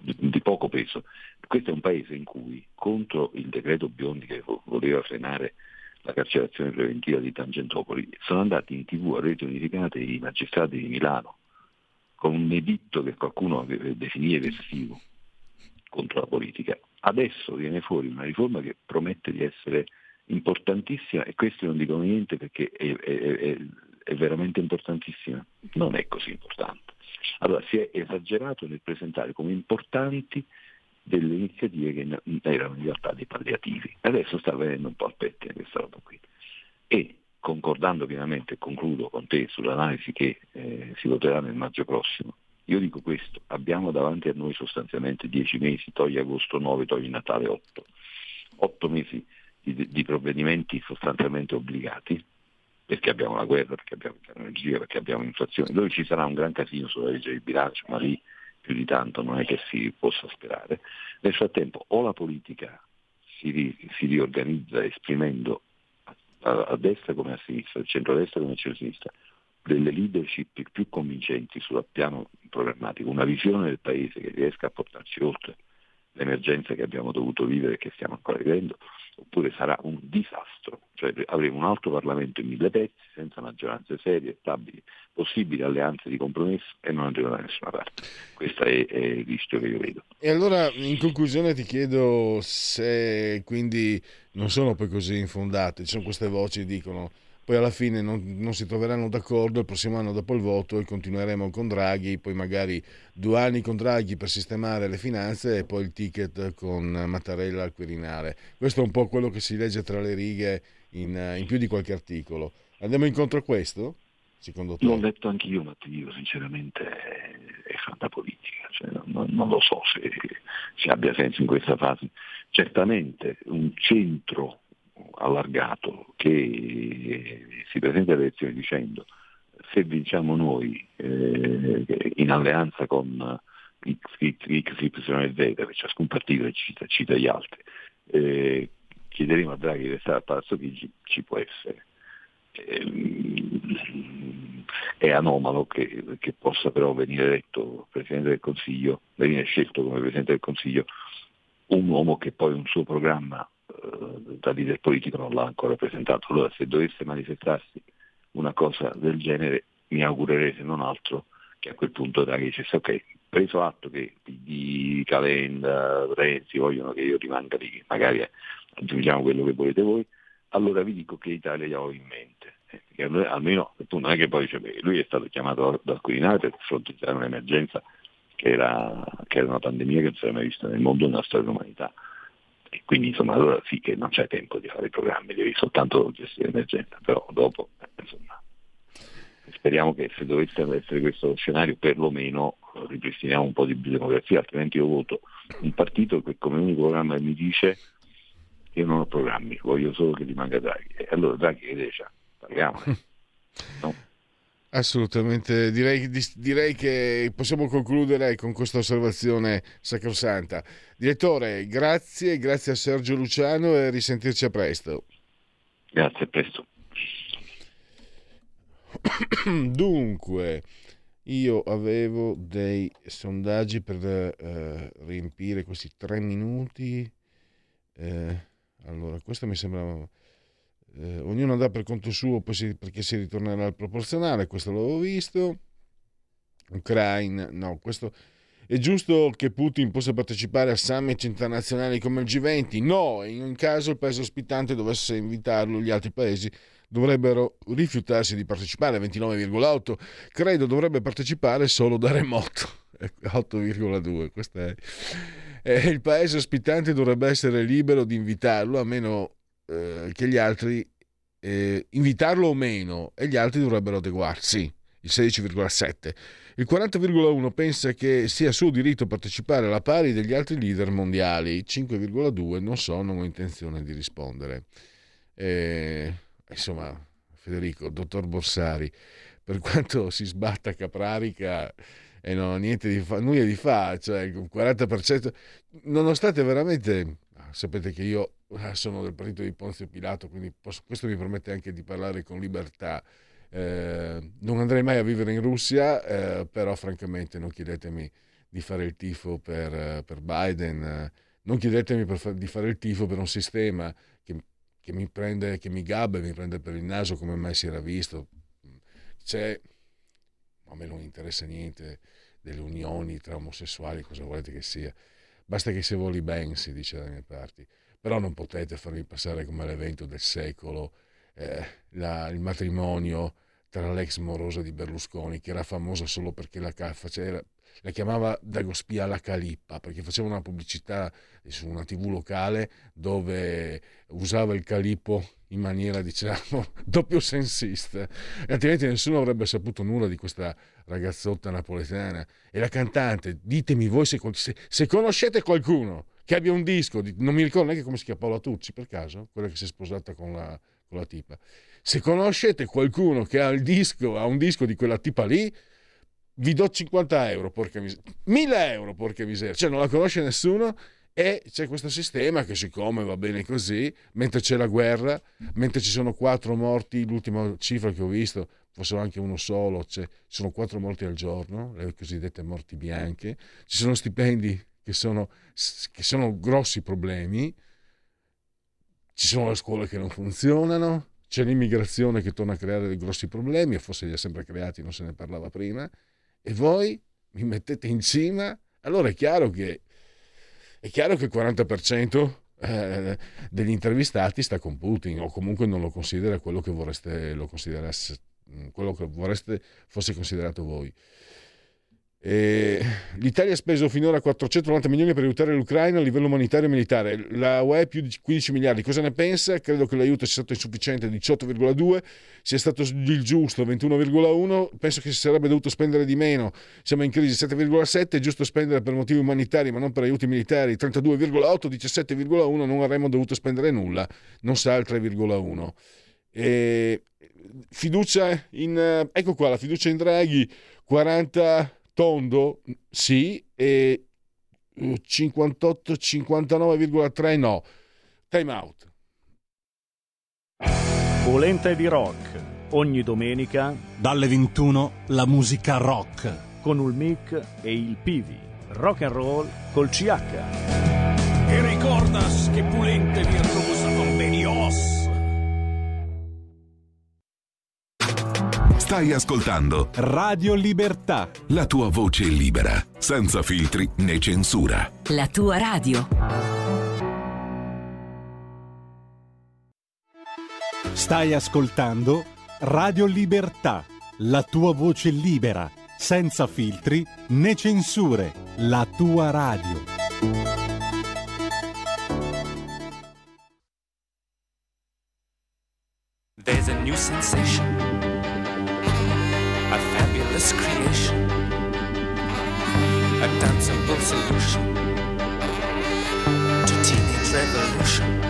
di, poco peso. Questo è un paese in cui contro il decreto Biondi che voleva frenare la carcerazione preventiva di Tangentopoli, sono andati in tv a rete unificate i magistrati di Milano con un editto che qualcuno definì eversivo contro la politica. Adesso viene fuori una riforma che promette di essere importantissima e questi non dicono niente perché è, è, è, è veramente importantissima. Non è così importante. Allora si è esagerato nel presentare come importanti delle iniziative che erano in realtà dei palliativi. Adesso sta venendo un po' al pettine questa roba qui. E concordando pienamente, concludo con te sull'analisi che eh, si voterà nel maggio prossimo, io dico questo, abbiamo davanti a noi sostanzialmente dieci mesi, togli agosto 9, togli Natale 8, otto mesi di, di provvedimenti sostanzialmente obbligati, perché abbiamo la guerra, perché abbiamo l'energia, perché abbiamo l'inflazione, dove ci sarà un gran casino sulla legge di bilancio, ma lì più di tanto non è che si possa sperare. Nel frattempo o la politica si, ri, si riorganizza esprimendo a, a, a, destra come a sinistra, al centro-destra come al centro-sinistra, delle leadership più convincenti sul piano programmatico, una visione del Paese che riesca a portarci oltre l'emergenza che abbiamo dovuto vivere e che stiamo ancora vivendo, oppure sarà un disastro, cioè avremo un altro Parlamento in mille pezzi, senza maggioranze serie, stabili, possibili alleanze di compromesso e non andremo da nessuna parte. Questo è, è il rischio che io vedo. E allora in conclusione ti chiedo se quindi non sono poi così infondate, ci sono queste voci che dicono poi alla fine non, non, si troveranno d'accordo il prossimo anno dopo il voto e continueremo con Draghi, poi magari due anni con Draghi per sistemare le finanze e poi il ticket con Mattarella al Quirinale. Questo è un po' quello che si legge tra le righe in, in più di qualche articolo. Andiamo incontro a questo? Secondo te? L'ho letto anch'io, ma ti dico sinceramente è, è fatta politica, cioè, non, non, lo so se, se abbia senso in questa fase. Certamente un centro allargato che si presenta alle elezioni dicendo se vinciamo noi eh, in alleanza con X, X, X, Y e Z, per ciascun partito cita, cita gli altri, eh, chiederemo a Draghi di restare a Palazzo Chigi, ci può essere. Eh, è anomalo che, che, possa però venire eletto Presidente del Consiglio, venire scelto come Presidente del Consiglio un uomo che poi un suo programma eh, da leader politico non l'ha ancora presentato. Allora se dovesse manifestarsi una cosa del genere mi augurerei se non altro che a quel punto Draghi dicesse ok, preso atto che PD, Calenda, Renzi vogliono che io rimanga lì, magari aggiungiamo quello che volete voi, allora vi dico che Italia ho in mente. Eh, almeno non è che poi beh, lui è stato chiamato dal Quirinale per fronteggiare un'emergenza che era, che era una pandemia che non si era mai vista nel mondo nella storia dell'umanità. Quindi insomma allora sì che non c'è tempo di fare i programmi, devi soltanto gestire l'emergenza, però dopo insomma speriamo che se dovesse essere questo scenario perlomeno ripristiniamo un po' di democrazia, altrimenti io voto un partito che come unico programma mi dice io non ho programmi, voglio solo che rimanga Draghi. E allora Draghi che dice, parliamo. (laughs) No? Assolutamente, direi, direi, che possiamo concludere con questa osservazione sacrosanta. Direttore, grazie, grazie a Sergio Luciano e risentirci a presto. Grazie, a presto. (coughs) Dunque, io avevo dei sondaggi per eh, riempire questi tre minuti. Eh, allora, questo mi sembrava eh, ognuno andrà per conto suo si, perché si ritornerà al proporzionale, questo l'avevo visto. Ucraina, no, questo è giusto che Putin possa partecipare a summit internazionali come il G20? No, in caso il paese ospitante dovesse invitarlo, gli altri paesi dovrebbero rifiutarsi di partecipare, 29,8. Credo dovrebbe partecipare solo da remoto, (laughs) 8,2. Questo è. Eh, il paese ospitante dovrebbe essere libero di invitarlo, a meno eh, che gli altri, eh, invitarlo o meno, e gli altri dovrebbero adeguarsi, il 16,7. Il 40,1 pensa che sia suo diritto partecipare alla pari degli altri leader mondiali, 5,2 non so, non ho intenzione di rispondere. Eh, insomma, Federico, dottor Borsari, per quanto si sbatta Caprarica e non ha niente di fa, nulla di fa, cioè il 40%, nonostante veramente, sapete che io Ah, sono del partito di Ponzio Pilato, quindi posso, questo mi permette anche di parlare con libertà. Eh, non andrei mai a vivere in Russia, eh, però francamente non chiedetemi di fare il tifo per, per Biden, non chiedetemi per, di fare il tifo per un sistema che, che mi prende, che mi gabba e mi prende per il naso come mai si era visto. C'è, a me non interessa niente delle unioni tra omosessuali, cosa volete che sia. Basta che si voli ben, si dice dalle mie parti. Però non potete farmi passare come l'evento del secolo eh, la, il matrimonio tra l'ex morosa di Berlusconi, che era famosa solo perché la, faceva, la chiamava Dagospia alla Calippa, perché faceva una pubblicità su una tv locale dove usava il calippo in maniera, diciamo, (laughs) doppio sensista. E altrimenti nessuno avrebbe saputo nulla di questa ragazzotta napoletana. E la cantante, ditemi voi se, se, se conoscete qualcuno che abbia un disco, di, non mi ricordo neanche come si chiama Paola Tucci per caso, quella che si è sposata con la, con la tipa. Se conoscete qualcuno che ha il disco, ha un disco di quella tipa lì, vi do 50 euro, porca miseria. 1000 euro, porca miseria. Cioè non la conosce nessuno e c'è questo sistema che siccome va bene così, mentre c'è la guerra, mentre ci sono quattro morti, l'ultima cifra che ho visto, fossero anche uno solo, cioè, ci sono quattro morti al giorno, le cosiddette morti bianche, ci sono stipendi che sono, che sono grossi problemi, ci sono le scuole che non funzionano, c'è l'immigrazione che torna a creare dei grossi problemi, o forse li ha sempre creati, non se ne parlava prima, e voi mi mettete in cima, allora è chiaro che, è chiaro che il 40% eh, degli intervistati sta con Putin o comunque non lo considera quello che vorreste, lo quello che vorreste fosse considerato voi. Eh, L'Italia ha speso finora 490 milioni per aiutare l'Ucraina a livello umanitario e militare, la UE più di 15 miliardi. Cosa ne pensa? Credo che l'aiuto sia stato insufficiente, 18,2, sia stato il giusto, 21,1. Penso che si sarebbe dovuto spendere di meno. Siamo in crisi, 7,7. È giusto spendere per motivi umanitari, ma non per aiuti militari. 32,8, 17,1. Non avremmo dovuto spendere nulla, non sa il 3,1. E fiducia in ecco qua la fiducia in Draghi 40 tondo sì e 58 59,3 no. Time out. Polenta di rock. Ogni domenica dalle 21 la musica rock. con il mic e il pivi rock and roll col CH e ricordas che Pulente virtuosa con Stai ascoltando Radio Libertà. La tua voce libera, senza filtri né censura. La tua radio. Stai ascoltando Radio Libertà. La tua voce libera, senza filtri né censure. La tua radio. There's a new sensation. Fabulous creation, a danceable solution to teenage revolution.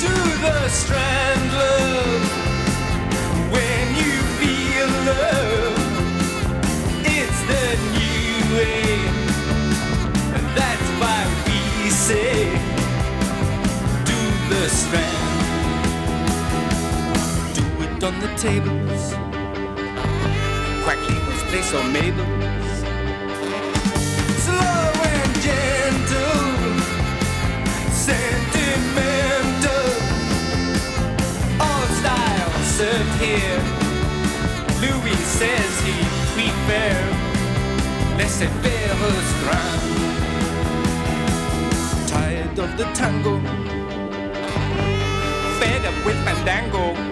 Do the strand love when you feel love. It's the new way, and that's why we say, do the strand Do it on the tables. Quackly was place on Mabel's. Slow and gentle, sentimental. All styles served here. Louis says he prefer laissez-faire strand. Tired of the tango, fed up with fandango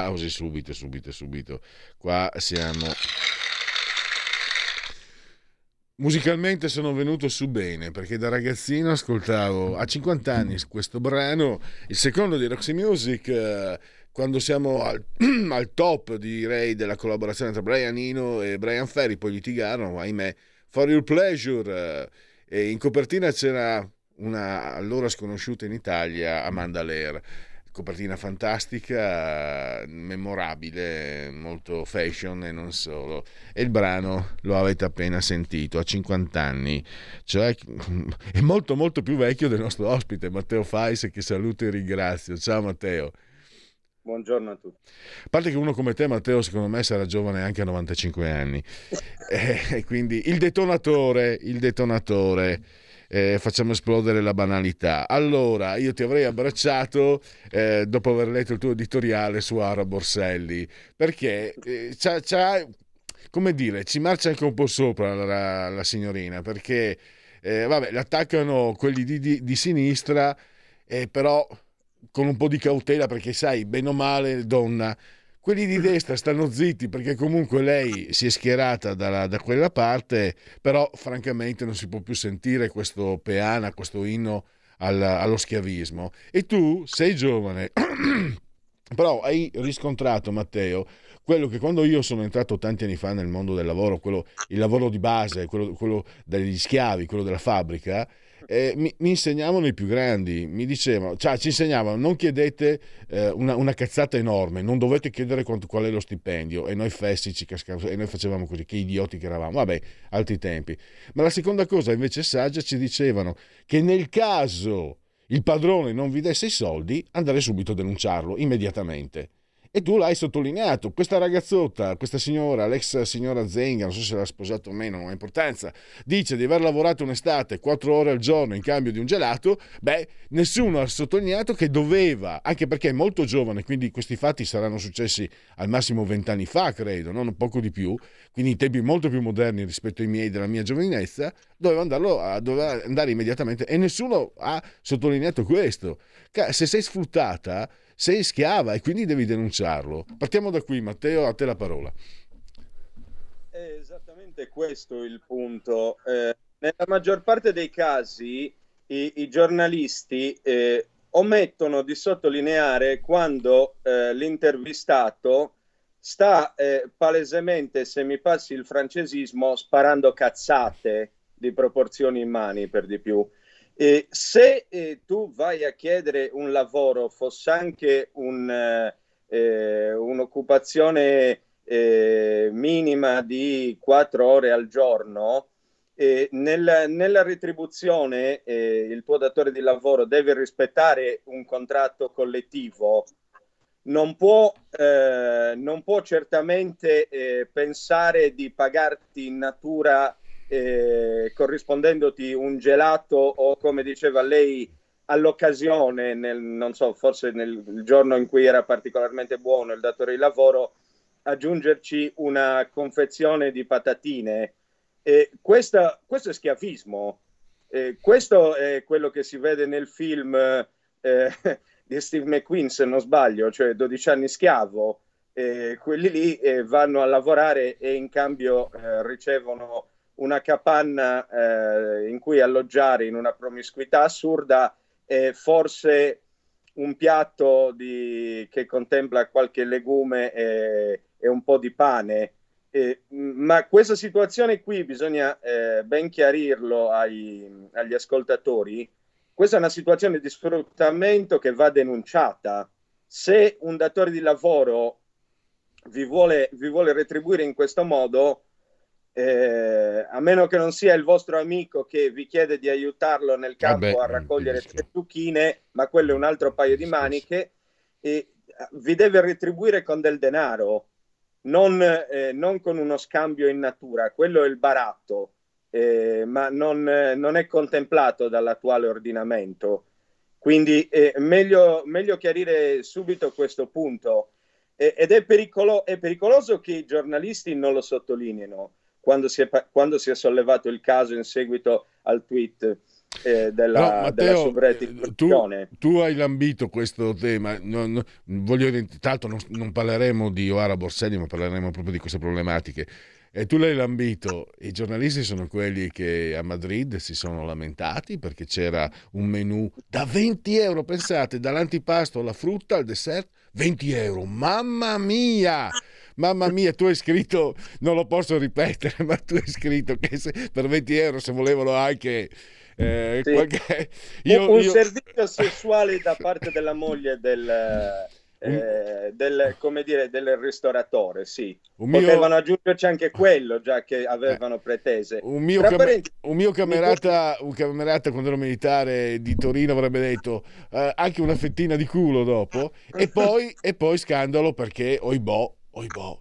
applausi subito, subito, subito. Qua siamo. Musicalmente sono venuto su bene perché da ragazzino ascoltavo a 50 anni questo brano, il secondo di Roxy Music, eh, quando siamo al, (clears throat) al top direi della collaborazione tra Brian Eno e Brian Ferry, poi litigarono, ahimè, For Your Pleasure, eh, e in copertina c'era una allora sconosciuta in Italia, Amanda Lear copertina fantastica, memorabile, molto fashion e non solo. E il brano lo avete appena sentito a 50 anni, cioè (laughs) è molto molto più vecchio del nostro ospite Matteo Fais che saluto e ringrazio. Ciao Matteo. Buongiorno a tutti. A parte che uno come te, Matteo, secondo me sarà giovane anche a 95 anni. (laughs) E quindi il detonatore, il detonatore. Eh, facciamo esplodere la banalità. Allora, io ti avrei abbracciato eh, dopo aver letto il tuo editoriale su Ara Borselli, perché eh, c'ha, c'ha, come dire, ci marcia anche un po' sopra la, la signorina, perché eh, vabbè, le attaccano quelli di, di, di sinistra, eh, però con un po' di cautela, perché sai, bene o male, donna, quelli di destra stanno zitti perché comunque lei si è schierata da, da, quella parte, però francamente non si può più sentire questo peana, questo inno al, allo schiavismo. E tu sei giovane, (clears throat) però hai riscontrato, Matteo, quello che quando io sono entrato tanti anni fa nel mondo del lavoro, quello, il lavoro di base, quello, quello degli schiavi, quello della fabbrica, eh, mi, mi, insegnavano i più grandi, mi dicevano, cioè ci insegnavano, non chiedete eh, una, una, cazzata enorme, non dovete chiedere quanto, qual è lo stipendio e noi fessi ci cascavamo e noi facevamo così, che idioti che eravamo, vabbè, altri tempi. Ma la seconda cosa invece saggia ci dicevano che nel caso il padrone non vi desse i soldi, andare subito a denunciarlo immediatamente. E tu l'hai sottolineato, questa ragazzotta, questa signora, l'ex signora Zenga, non so se l'ha sposato o meno, non ha importanza, dice di aver lavorato un'estate 4 ore al giorno in cambio di un gelato, beh, nessuno ha sottolineato che doveva, anche perché è molto giovane, quindi questi fatti saranno successi al massimo 20 anni fa, credo, non poco di più, quindi in tempi molto più moderni rispetto ai miei della mia giovinezza, doveva, andarlo, doveva andare immediatamente e nessuno ha sottolineato questo. Se sei sfruttata sei schiava e quindi devi denunciarlo. Partiamo da qui, Matteo, a te la parola. È esattamente questo il punto. Eh, nella maggior parte dei casi i, i giornalisti eh, omettono di sottolineare quando eh, l'intervistato sta eh, palesemente, se mi passi il francesismo, sparando cazzate di proporzioni immani per di più. Eh, se eh, tu vai a chiedere un lavoro, fosse anche un, eh, un'occupazione eh, minima di quattro ore al giorno, eh, nel, nella retribuzione eh, il tuo datore di lavoro deve rispettare un contratto collettivo. Non può, non può certamente pensare di pagarti in natura eh, corrispondendoti un gelato o come diceva lei all'occasione, nel, non so, forse nel giorno in cui era particolarmente buono il datore di lavoro, aggiungerci una confezione di patatine. E questa, questo è schiavismo. Eh, questo è quello che si vede nel film eh, (laughs) di Steve McQueen, se non sbaglio, cioè 12 anni schiavo. Eh, quelli lì eh, vanno a lavorare e in cambio eh, ricevono una capanna eh, in cui alloggiare in una promiscuità assurda e forse un piatto di, che contempla qualche legume e, e un po' di pane. Eh, ma questa situazione qui bisogna eh, ben chiarirlo ai, agli ascoltatori. Questa è una situazione di sfruttamento che va denunciata. Se un datore di lavoro vi vuole, vi vuole retribuire in questo modo, eh, a meno che non sia il vostro amico che vi chiede di aiutarlo nel campo Vabbè, a raccogliere tre zucchine, ma quello è un altro paio di maniche, e eh, vi deve retribuire con del denaro, non, eh, non con uno scambio in natura, quello è il baratto, eh, ma non, non, è contemplato dall'attuale ordinamento. Quindi è eh, meglio, meglio chiarire subito questo punto. ed è, pericolo- è pericoloso che i giornalisti non lo sottolineino quando si, è, quando si è sollevato il caso in seguito al tweet eh, della, no, Matteo, della eh, tu, tu, hai lambito questo tema. Non, non, voglio, tra l'altro non, non, parleremo di Oara Borselli, ma parleremo proprio di queste problematiche. E tu l'hai lambito. I giornalisti sono quelli che a Madrid si sono lamentati perché c'era un menù da 20 euro. Pensate, dall'antipasto alla frutta al dessert, 20 euro. Mamma mia! Mamma mia, tu hai scritto, non lo posso ripetere, (laughs) ma tu hai scritto che se, per 20 euro se volevano anche... Eh, sì. qualche... io, un, io... servizio (laughs) sessuale da parte della moglie del, eh, del, come dire, del ristoratore, sì. Un mio... Potevano aggiungerci anche quello, già che avevano pretese. Un mio, cam... parenti... un mio camerata, un camerata, quando ero militare di Torino, avrebbe detto eh, anche una fettina di culo dopo, e poi, e poi scandalo perché, oibò, oibò,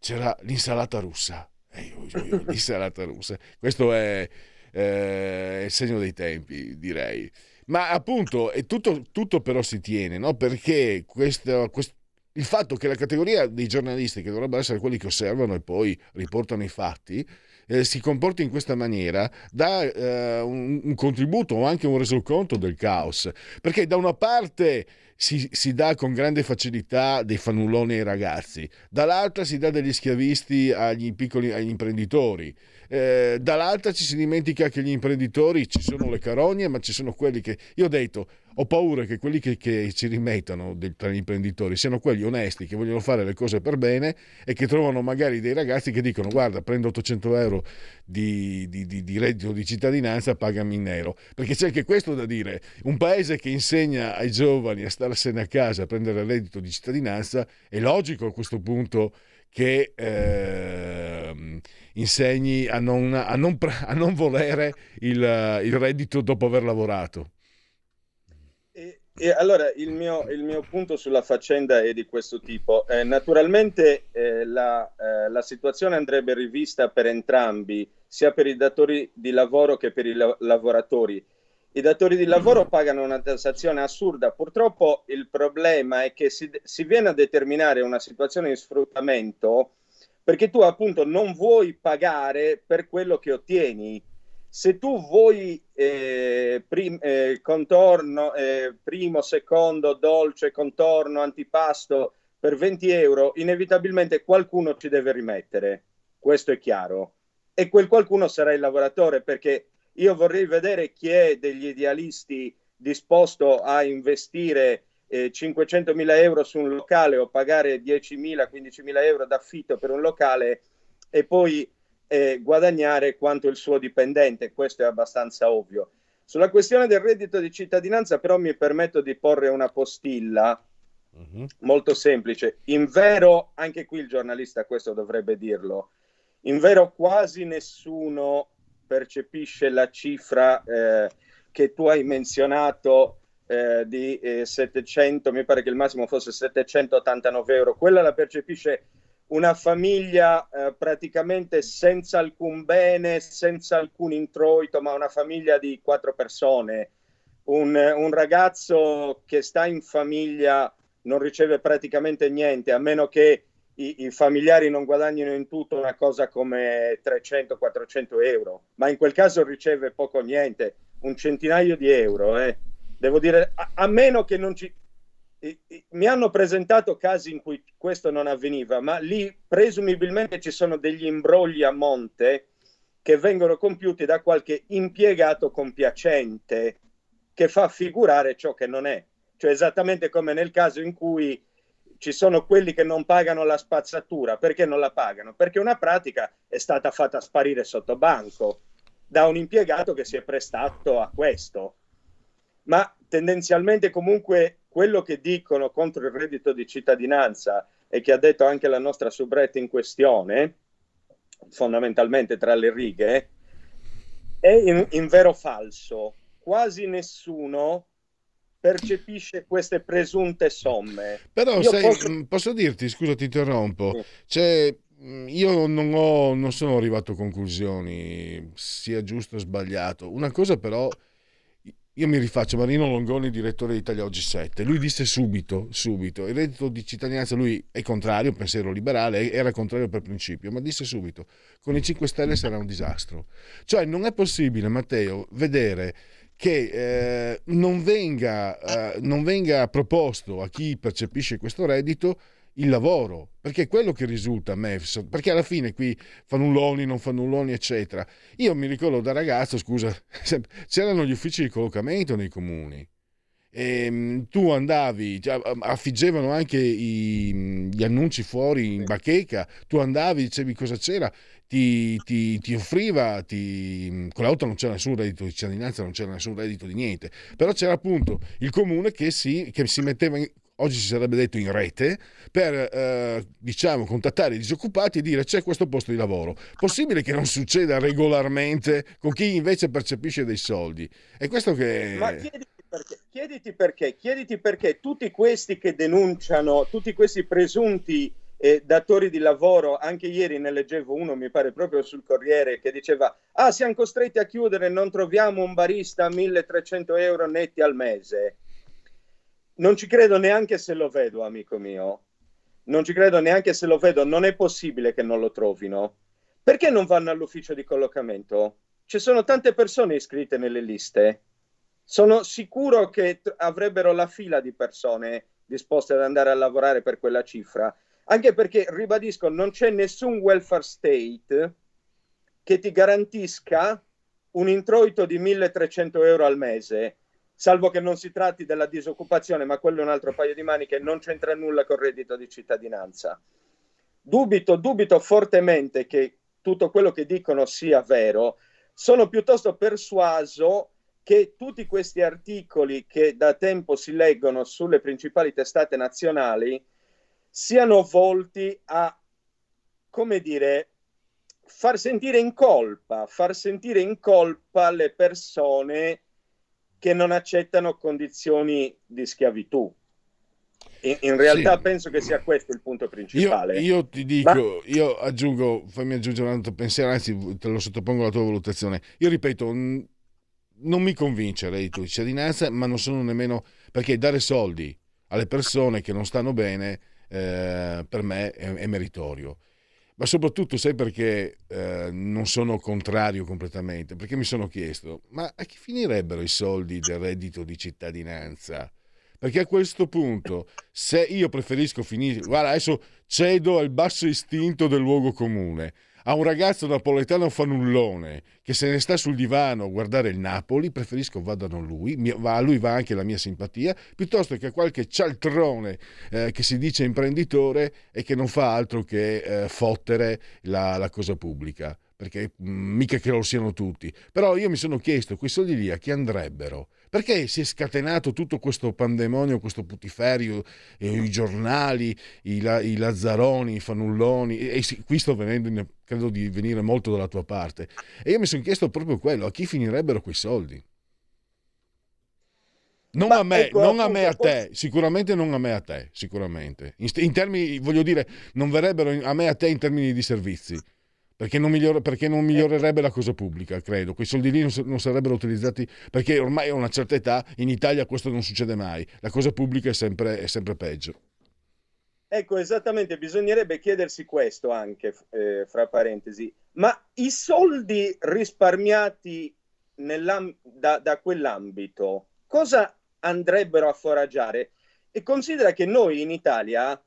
c'era l'insalata russa. Eh, (laughs) l'insalata russa. Questo è, eh, il segno dei tempi, direi. Ma appunto, è tutto, tutto però si tiene, no? Perché questo, questo, il fatto che la categoria dei giornalisti, che dovrebbero essere quelli che osservano e poi riportano i fatti, eh, si comporti in questa maniera dà eh, un, un, contributo o anche un resoconto del caos. Perché da una parte si, si, dà con grande facilità dei fannulloni ai ragazzi, dall'altra si dà degli schiavisti agli piccoli agli imprenditori. Eh, dall'altra ci si dimentica che gli imprenditori ci sono le carogne, ma ci sono quelli che. Io ho detto, ho paura che quelli che, che ci rimettono del, tra gli imprenditori siano quelli onesti che vogliono fare le cose per bene e che trovano magari dei ragazzi che dicono: Guarda, prendo 800 euro di, di, di, di reddito di cittadinanza, pagami in nero. Perché c'è anche questo da dire: un paese che insegna ai giovani a starsene a casa a prendere il reddito di cittadinanza, è logico a questo punto che eh, insegni a non, a non, a non volere il, il, reddito dopo aver lavorato. E, allora il mio, il mio, punto sulla faccenda è di questo tipo. Eh, naturalmente eh, la, eh, la, situazione andrebbe rivista per entrambi, sia per i datori di lavoro che per i la- lavoratori i datori di lavoro pagano una tassazione assurda. Purtroppo il problema è che si, si, viene a determinare una situazione di sfruttamento perché tu appunto non vuoi pagare per quello che ottieni. Se tu vuoi eh, prim, eh, contorno, eh, primo, secondo, dolce, contorno, antipasto per 20 euro, inevitabilmente qualcuno ci deve rimettere. Questo è chiaro. E quel qualcuno sarà il lavoratore perché io vorrei vedere chi è degli idealisti disposto a investire eh, 500.000 euro su un locale o pagare 10.000, 15.000 euro d'affitto per un locale e poi eh, guadagnare quanto il suo dipendente. Questo è abbastanza ovvio. Sulla questione del reddito di cittadinanza però mi permetto di porre una postilla uh-huh. molto semplice. In vero, anche qui il giornalista questo dovrebbe dirlo, in vero quasi nessuno percepisce la cifra eh, che tu hai menzionato eh, di eh, 700, mi pare che il massimo fosse 789 euro, quella la percepisce una famiglia eh, praticamente senza alcun bene, senza alcun introito, ma una famiglia di quattro persone. un, un ragazzo che sta in famiglia non riceve praticamente niente, a meno che i, i, familiari non guadagnino in tutto una cosa come 300-400 euro, ma in quel caso riceve poco o niente, un centinaio di euro. Eh. Devo dire, a, a meno che non ci... I, i, mi hanno presentato casi in cui questo non avveniva, ma lì presumibilmente ci sono degli imbrogli a monte che vengono compiuti da qualche impiegato compiacente che fa figurare ciò che non è. Cioè esattamente come nel caso in cui ci sono quelli che non pagano la spazzatura. Perché non la pagano? Perché una pratica è stata fatta sparire sotto banco da un impiegato che si è prestato a questo. Ma tendenzialmente comunque quello che dicono contro il reddito di cittadinanza e che ha detto anche la nostra subretta in questione, fondamentalmente tra le righe, è in, in vero falso. Quasi nessuno percepisce queste presunte somme. Però sai, posso... Mm, posso... dirti, scusa ti interrompo, cioè, mm, io non, ho, non sono arrivato a conclusioni, sia giusto o sbagliato. Una cosa però, io mi rifaccio Marino Longoni, direttore di Italia Oggi 7, lui disse subito, subito, il reddito di cittadinanza, lui è contrario, pensiero liberale, era contrario per principio, ma disse subito, con i 5 Stelle sarà un disastro. Cioè non è possibile, Matteo, vedere che eh, non, venga, eh, non venga proposto a chi percepisce questo reddito il lavoro, perché è quello che risulta a me, perché alla fine qui fannulloni, non fannulloni, eccetera. Io mi ricordo da ragazzo, scusa, (laughs) c'erano gli uffici di collocamento nei comuni. E ehm, tu andavi, cioè, affiggevano anche i, gli annunci fuori in bacheca, tu andavi, dicevi cosa c'era, ti, ti, ti offriva, ti, con l'auto non c'era nessun reddito di cittadinanza, non c'era nessun reddito di niente, però c'era appunto il comune che si, che si metteva in, oggi si sarebbe detto in rete, per eh, diciamo, contattare i disoccupati e dire c'è questo posto di lavoro. Possibile che non succeda regolarmente con chi invece percepisce dei soldi? È questo che... Ma chiediti perché, chiediti perché, chiediti perché tutti questi che denunciano, tutti questi presunti eh, datori di lavoro, anche ieri ne leggevo uno, mi pare proprio sul Corriere, che diceva, ah siamo costretti a chiudere, non troviamo un barista a 1300 euro netti al mese. Non ci credo neanche se lo vedo, amico mio. Non ci credo neanche se lo vedo, non è possibile che non lo trovino. Perché non vanno all'ufficio di collocamento? Ci sono tante persone iscritte nelle liste. Sono sicuro che t- avrebbero la fila di persone disposte ad andare a lavorare per quella cifra anche perché, ribadisco, non c'è nessun welfare state che ti garantisca un introito di 1300 euro al mese, salvo che non si tratti della disoccupazione, ma quello è un altro paio di maniche, non c'entra nulla col reddito di cittadinanza. Dubito, dubito fortemente che tutto quello che dicono sia vero. Sono piuttosto persuaso che tutti questi articoli che da tempo si leggono sulle principali testate nazionali siano volti a, come dire, far sentire in colpa, far sentire in colpa le persone che non accettano condizioni di schiavitù. In, in realtà sì. penso che sia questo il punto principale. Io, io ti dico, Ma... io aggiungo, fammi aggiungere un altro pensiero, anzi te lo sottopongo alla tua valutazione. Io ripeto, non mi convince il reddito di cittadinanza, ma non sono nemmeno perché dare soldi alle persone che non stanno bene eh, per me è, è, meritorio. Ma soprattutto sai perché eh, non sono contrario completamente? Perché mi sono chiesto, ma a chi finirebbero i soldi del reddito di cittadinanza? Perché a questo punto, se io preferisco finire, guarda, adesso cedo al basso istinto del luogo comune, a un ragazzo napoletano fanullone che se ne sta sul divano a guardare il Napoli, preferisco vadano lui, a lui va anche la mia simpatia, piuttosto che a qualche cialtrone eh, che si dice imprenditore e che non fa altro che eh, fottere la, la cosa pubblica perché mm, mica che lo siano tutti. Però io mi sono chiesto, quei soldi lì a chi andrebbero? Perché si è scatenato tutto questo pandemonio, questo putiferio, eh, i giornali, i, la, i, lazzaroni, i fanulloni, e, e qui sto venendo, credo di venire molto dalla tua parte. E io mi sono chiesto proprio quello, a chi finirebbero quei soldi? Non a me, ecco, non a me a te, sicuramente non a me a te, sicuramente. In, in termini, voglio dire, non verrebbero a me a te in termini di servizi perché non, migliore, perché non, migliorerebbe la cosa pubblica, credo. Quei soldi lì non, non, sarebbero utilizzati perché ormai a una certa età in Italia questo non succede mai. La cosa pubblica è sempre, è sempre peggio. Ecco, esattamente, bisognerebbe chiedersi questo anche, eh, fra parentesi. Ma i soldi risparmiati da, da quell'ambito, cosa andrebbero a foraggiare? E considera che noi in Italia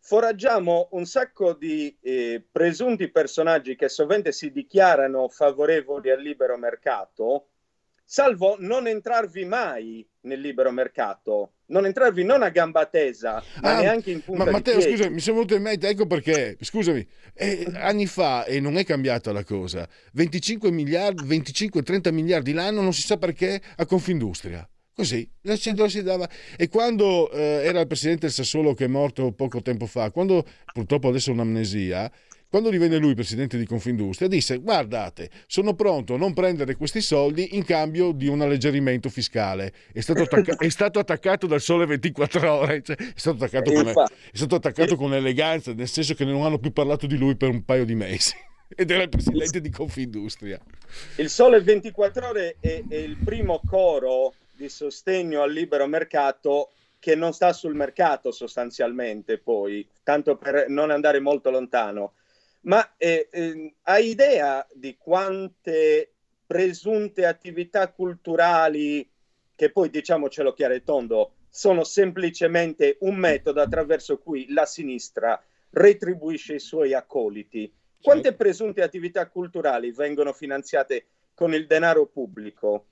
foraggiamo un sacco di eh, presunti personaggi che sovente si dichiarano favorevoli al libero mercato, salvo non entrarvi mai nel libero mercato, non entrarvi non a gamba tesa, ma ah, neanche in punta ma Matteo, scusa, mi sono venuto in mente, ecco perché, scusami, eh, anni fa, e non è cambiata la cosa, 25 miliardi, 25-30 miliardi l'anno, non si sa perché, a Confindustria. Così, lo si dava. E quando eh, era il presidente del Sassuolo che è morto poco tempo fa, quando purtroppo adesso è un'amnesia, quando divenne lui presidente di Confindustria, disse: Guardate, sono pronto a non prendere questi soldi in cambio di un alleggerimento fiscale. È stato, attacca- è stato attaccato dal sole 24 ore, cioè, è stato attaccato, con, è stato attaccato con eleganza, nel senso che non hanno più parlato di lui per un paio di mesi. (laughs) Ed era il presidente di Confindustria. Il sole 24 ore è, è il primo coro di sostegno al libero mercato che non sta sul mercato sostanzialmente poi, tanto per non andare molto lontano. Ma eh, eh, hai idea di quante presunte attività culturali, che poi diciamocelo chiaro e tondo, sono semplicemente un metodo attraverso cui la sinistra retribuisce i suoi accoliti? Quante presunte attività culturali vengono finanziate con il denaro pubblico?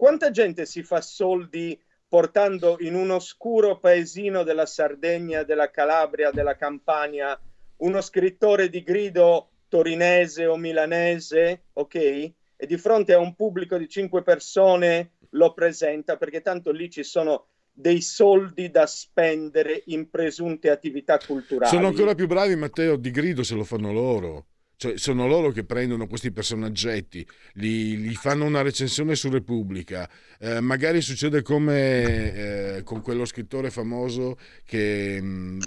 Quanta gente si fa soldi portando in un oscuro paesino della Sardegna, della Calabria, della Campania uno scrittore di grido torinese o milanese, ok? E di fronte a un pubblico di cinque persone lo presenta perché tanto lì ci sono dei soldi da spendere in presunte attività culturali. Sono ancora più bravi, Matteo, di grido se lo fanno loro. Cioè, sono loro che prendono questi personaggetti, li, li fanno una recensione su Repubblica. Eh, magari succede come eh, con quello scrittore famoso che mh, mm,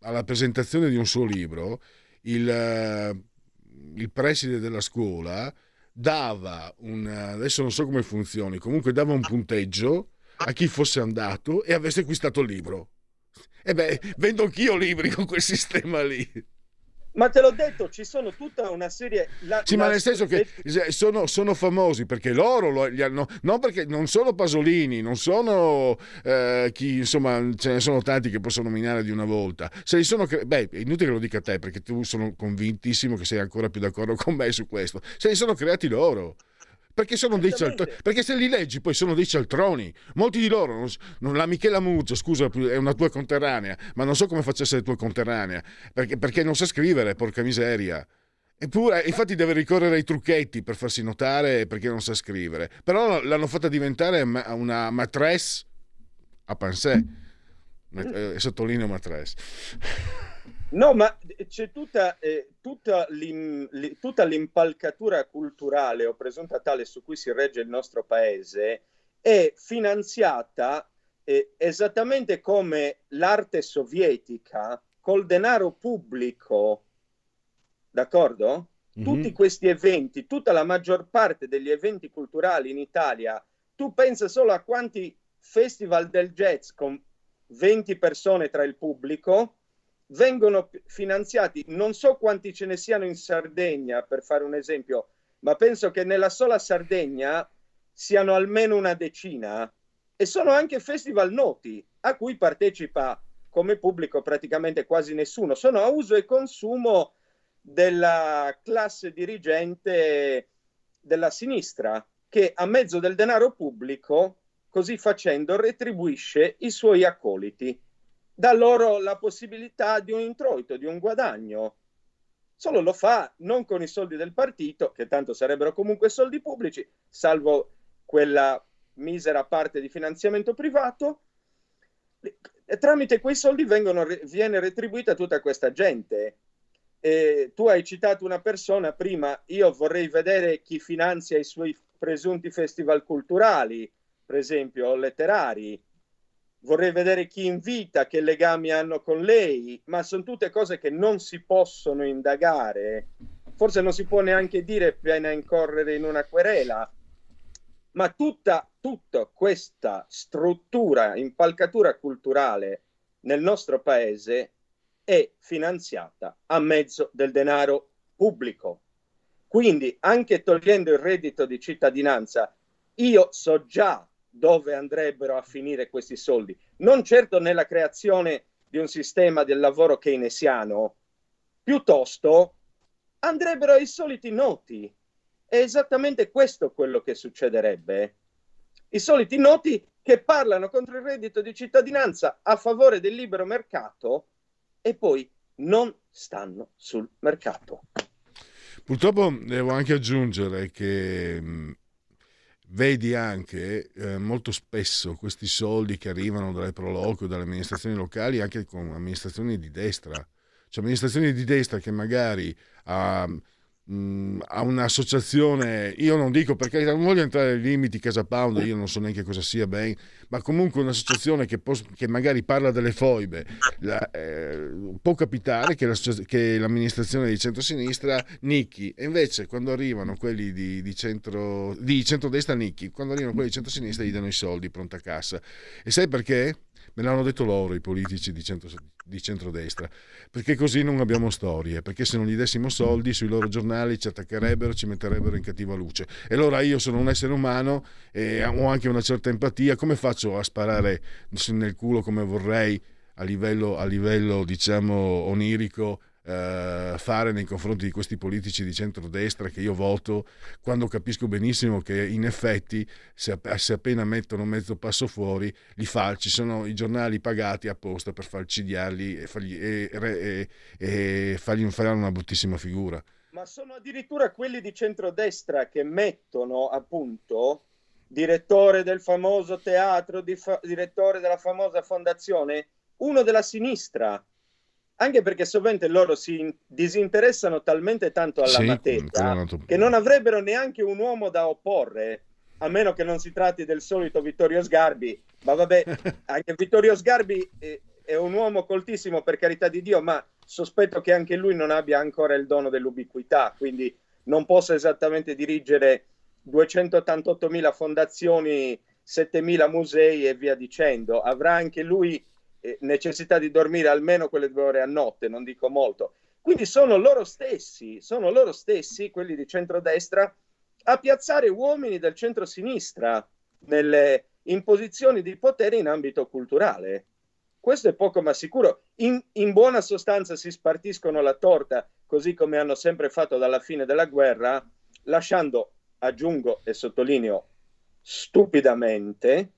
alla presentazione di un suo libro, il, uh, il preside della scuola dava un, adesso non so come funzioni, comunque dava un punteggio a chi fosse andato e avesse acquistato il libro. E beh, vendo anch'io libri con quel sistema lì. Ma te l'ho detto, ci sono tutta una serie. La, sì, la... ma nel senso che sono, sono famosi perché loro lo, li hanno. Non perché non sono Pasolini, non sono eh, chi, insomma, ce ne sono tanti che possono nominare di una volta. Se li sono. Beh, è inutile che lo dica a te perché tu sono convintissimo che sei ancora più d'accordo con me su questo. Se li sono creati loro perché sono dei cialtroni. Perché se li leggi poi sono dei cialtroni. Molti di loro, non, non, la Michela Muzzo, scusa, è una tua conterranea, ma non so come faccia a essere tua conterranea, perché, perché non sa scrivere, porca miseria. Eppure, infatti, deve ricorrere ai trucchetti per farsi notare perché non sa scrivere. Però l'hanno fatta diventare una matresse a pensée. E eh, sottolineo matresse. No, ma c'è tutta, eh, tutta, li, tutta, l'impalcatura culturale o presunta tale su cui si regge il nostro paese è finanziata eh, esattamente come l'arte sovietica col denaro pubblico, d'accordo? Mm-hmm. Tutti questi eventi, tutta la maggior parte degli eventi culturali in Italia, tu pensa solo a quanti festival del jazz con 20 persone tra il pubblico, vengono finanziati, non so quanti ce ne siano in Sardegna, per fare un esempio, ma penso che nella sola Sardegna siano almeno una decina e sono anche festival noti a cui partecipa come pubblico praticamente quasi nessuno. Sono a uso e consumo della classe dirigente della sinistra che a mezzo del denaro pubblico, così facendo, retribuisce i suoi accoliti dà loro la possibilità di un introito, di un guadagno. Solo lo fa non con i soldi del partito, che tanto sarebbero comunque soldi pubblici, salvo quella misera parte di finanziamento privato. E tramite quei soldi vengono, viene retribuita tutta questa gente. E tu hai citato una persona prima, io vorrei vedere chi finanzia i suoi presunti festival culturali, per esempio letterari, vorrei vedere chi invita, che legami hanno con lei, ma sono tutte cose che non si possono indagare forse non si può neanche dire pena incorrere in una querela, ma tutta, tutta questa struttura, impalcatura culturale nel nostro paese è finanziata a mezzo del denaro pubblico. Quindi, anche togliendo il reddito di cittadinanza, io so già dove andrebbero a finire questi soldi, non certo nella creazione di un sistema del lavoro keynesiano, piuttosto andrebbero ai soliti noti. È esattamente questo quello che succederebbe. I soliti noti che parlano contro il reddito di cittadinanza a favore del libero mercato e poi non stanno sul mercato. Purtroppo devo anche aggiungere che mh, vedi anche eh, molto spesso questi soldi che arrivano dalle proloquio, dalle amministrazioni locali, anche con amministrazioni di destra, cioè amministrazioni di destra che magari ha, mh, ha un'associazione, io non dico perché non voglio entrare nei limiti Casa Pound, io non so neanche cosa sia ben, ma comunque un'associazione che, pos- che magari parla delle foibe, la, eh, può capitare che, che, l'amministrazione di centrosinistra nicchi e invece quando arrivano quelli di, di, centro, di centrodestra nicchi, quando arrivano quelli di centrosinistra gli danno i soldi pronta cassa. E sai perché? Me l'hanno detto loro i politici di, centro, di centrodestra, perché così non abbiamo storie, perché se non gli dessimo soldi sui loro giornali ci attaccherebbero, ci metterebbero in cattiva luce. E allora io sono un essere umano e ho anche una certa empatia, come faccio a sparare nel culo come vorrei a livello, a livello diciamo onirico eh, fare nei confronti di questi politici di centrodestra che io voto quando capisco benissimo che in effetti se, se appena mettono mezzo passo fuori li falci, sono i giornali pagati apposta per falcidiarli e fargli, e, e, e fargli fare una bruttissima figura. Ma sono addirittura quelli di centrodestra che mettono appunto direttore del famoso teatro, di fa- direttore della famosa fondazione, uno della sinistra anche perché sovente loro si disinteressano talmente tanto alla sì, materia che non avrebbero neanche un uomo da opporre, a meno che non si tratti del solito Vittorio Sgarbi. Ma vabbè, (laughs) anche Vittorio Sgarbi è, è un uomo coltissimo per carità di Dio, ma sospetto che anche lui non abbia ancora il dono dell'ubiquità, quindi non possa esattamente dirigere 288.000 fondazioni, 7.000 musei e via dicendo. Avrà anche lui necessità di dormire almeno quelle due ore a notte, non dico molto. Quindi sono loro stessi, sono loro stessi, quelli di centrodestra, a piazzare uomini del centro-sinistra nelle, in posizioni di potere in ambito culturale. Questo è poco ma sicuro. In, in buona sostanza si spartiscono la torta, così come hanno sempre fatto dalla fine della guerra, lasciando, aggiungo e sottolineo, stupidamente,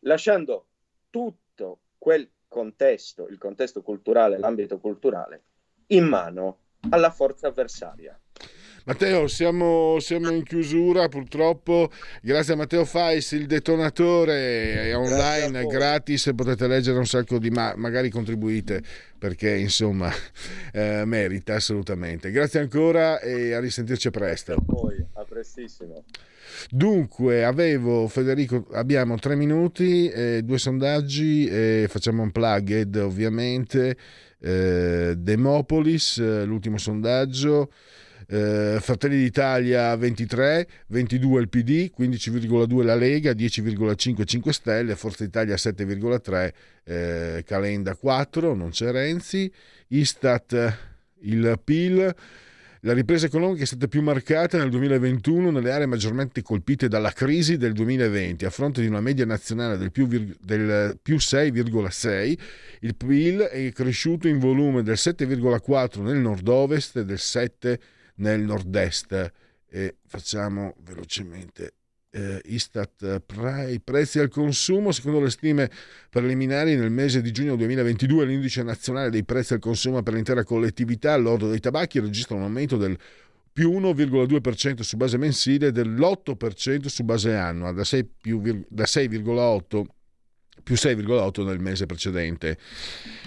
lasciando tutto quel contesto, il contesto culturale, l'ambito culturale, in mano alla forza avversaria. Matteo, siamo, siamo, in chiusura purtroppo. Grazie a Matteo Fais, il detonatore è online, gratis, potete leggere un sacco di... ma magari contribuite perché insomma (laughs) eh, merita assolutamente. Grazie ancora e a risentirci presto. A voi, a prestissimo. Dunque, avevo Federico, abbiamo tre minuti, eh, due sondaggi, eh, facciamo un plug ovviamente. Eh, Demopolis, eh, l'ultimo sondaggio. Eh, Fratelli d'Italia 23, 22 il PD, 15,2 la Lega, 10,5 5 Stelle, Forza Italia 7,3, eh, Calenda 4, non c'è Renzi, Istat il PIL la ripresa economica è stata più marcata nel 2021 nelle aree maggiormente colpite dalla crisi del 2020, a fronte di una media nazionale del più, del più 6,6. Il PIL è cresciuto in volume del 7,4 nel nord-ovest e del 7 nel nord-est. E facciamo velocemente eh, Istat i prezzi al consumo, secondo le stime preliminari nel mese di giugno 2022 l'indice nazionale dei prezzi al consumo per l'intera collettività all'ordo dei tabacchi registra un aumento del più 1,2% su base mensile e dell'8% su base annua, da, 6 più, da 6,8% più 6,8 nel mese precedente.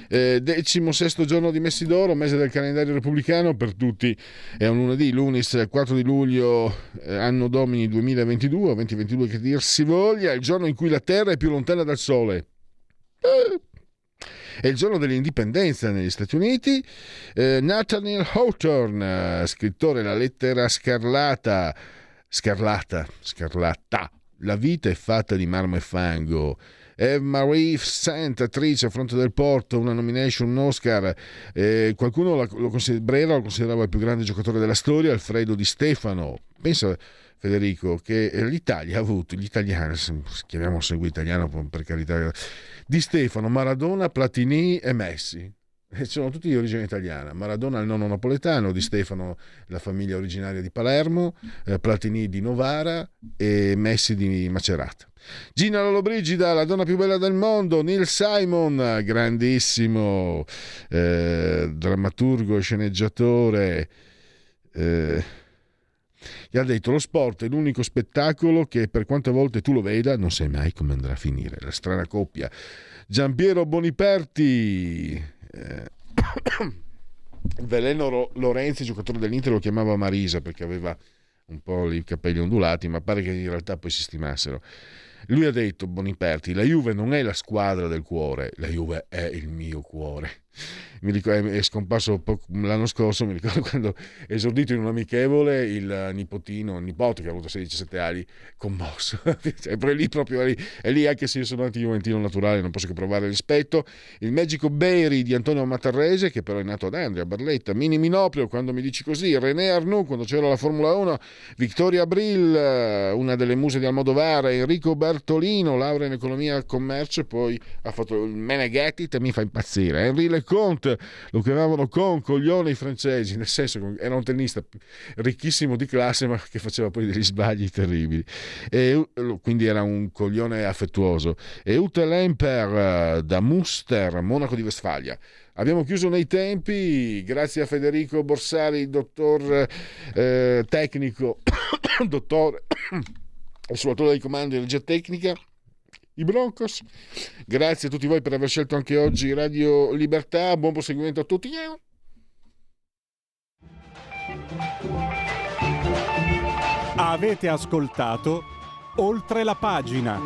Eh, decimo sesto giorno di Messidoro, mese del calendario repubblicano, per tutti è un lunedì, lunis 4 di luglio, eh, anno domini 2022, o 2022 che dir si voglia, il giorno in cui la Terra è più lontana dal Sole. Eh È il giorno dell'indipendenza negli Stati Uniti. Eh, Nathaniel Hawthorne, scrittore La lettera scarlata, scarlata, scarlata. La vita è fatta di marmo e fango. Marie Sant, attrice a fronte del porto, una nomination, un Oscar. Eh, qualcuno lo, lo, Brera lo considerava il più grande giocatore della storia, Alfredo Di Stefano. Pensa Federico, che l'Italia ha avuto, gli italiani, chiamiamo sangue italiano per carità, Di Stefano, Maradona, Platini e Messi. E sono tutti di origine italiana. Maradona il nonno napoletano, Di Stefano la famiglia originaria di Palermo, eh, Platini di Novara e Messi di Macerata. Gina Lollobrigida, la donna più bella del mondo, Neil Simon, grandissimo eh, drammaturgo e sceneggiatore. Eh, gli ha detto lo sport è l'unico spettacolo che per quante volte tu lo veda non sai mai come andrà a finire. La strana coppia. Giampiero Boniperti. Eh, (coughs) Veleno Lorenzi, giocatore dell'Inter, lo chiamava Marisa perché aveva un po' i capelli ondulati, ma pare che in realtà poi si stimassero. Lui ha detto, Boniperti, la Juve non è la squadra del cuore, la Juve è il mio cuore ricordo, è scomparso l'anno scorso, mi ricordo (laughs) quando esordito in un amichevole il nipotino, il nipote che ha avuto 16-17 anni, commosso. (laughs) è lì proprio lì, è lì anche se io sono anti-juventino naturale, non posso che provare rispetto. Il Magico Berry di Antonio Matarrese, che però è nato ad Andria, Barletta, Mini Minoprio, quando mi dici così, René Arnoux, quando c'era la Formula 1, Vittoria Abril, una delle muse di Almodovar, Enrico Bertolino, laurea in economia e commercio, poi ha fatto il Meneghetti, e mi fa impazzire. Henri Leconte, lo chiamavano con coglione i francesi, nel senso che era un tennista ricchissimo di classe ma che faceva poi degli sbagli terribili. E, quindi era un coglione affettuoso. E Ute Lemper eh, da Muster, Monaco di Westfalia. Abbiamo chiuso nei tempi, grazie a Federico Borsari, dottor eh, tecnico, dottore, assolutore dei comandi di regia tecnica i Broncos. Grazie a tutti voi per aver scelto anche oggi Radio Libertà. Buon proseguimento a tutti. Avete ascoltato oltre la pagina.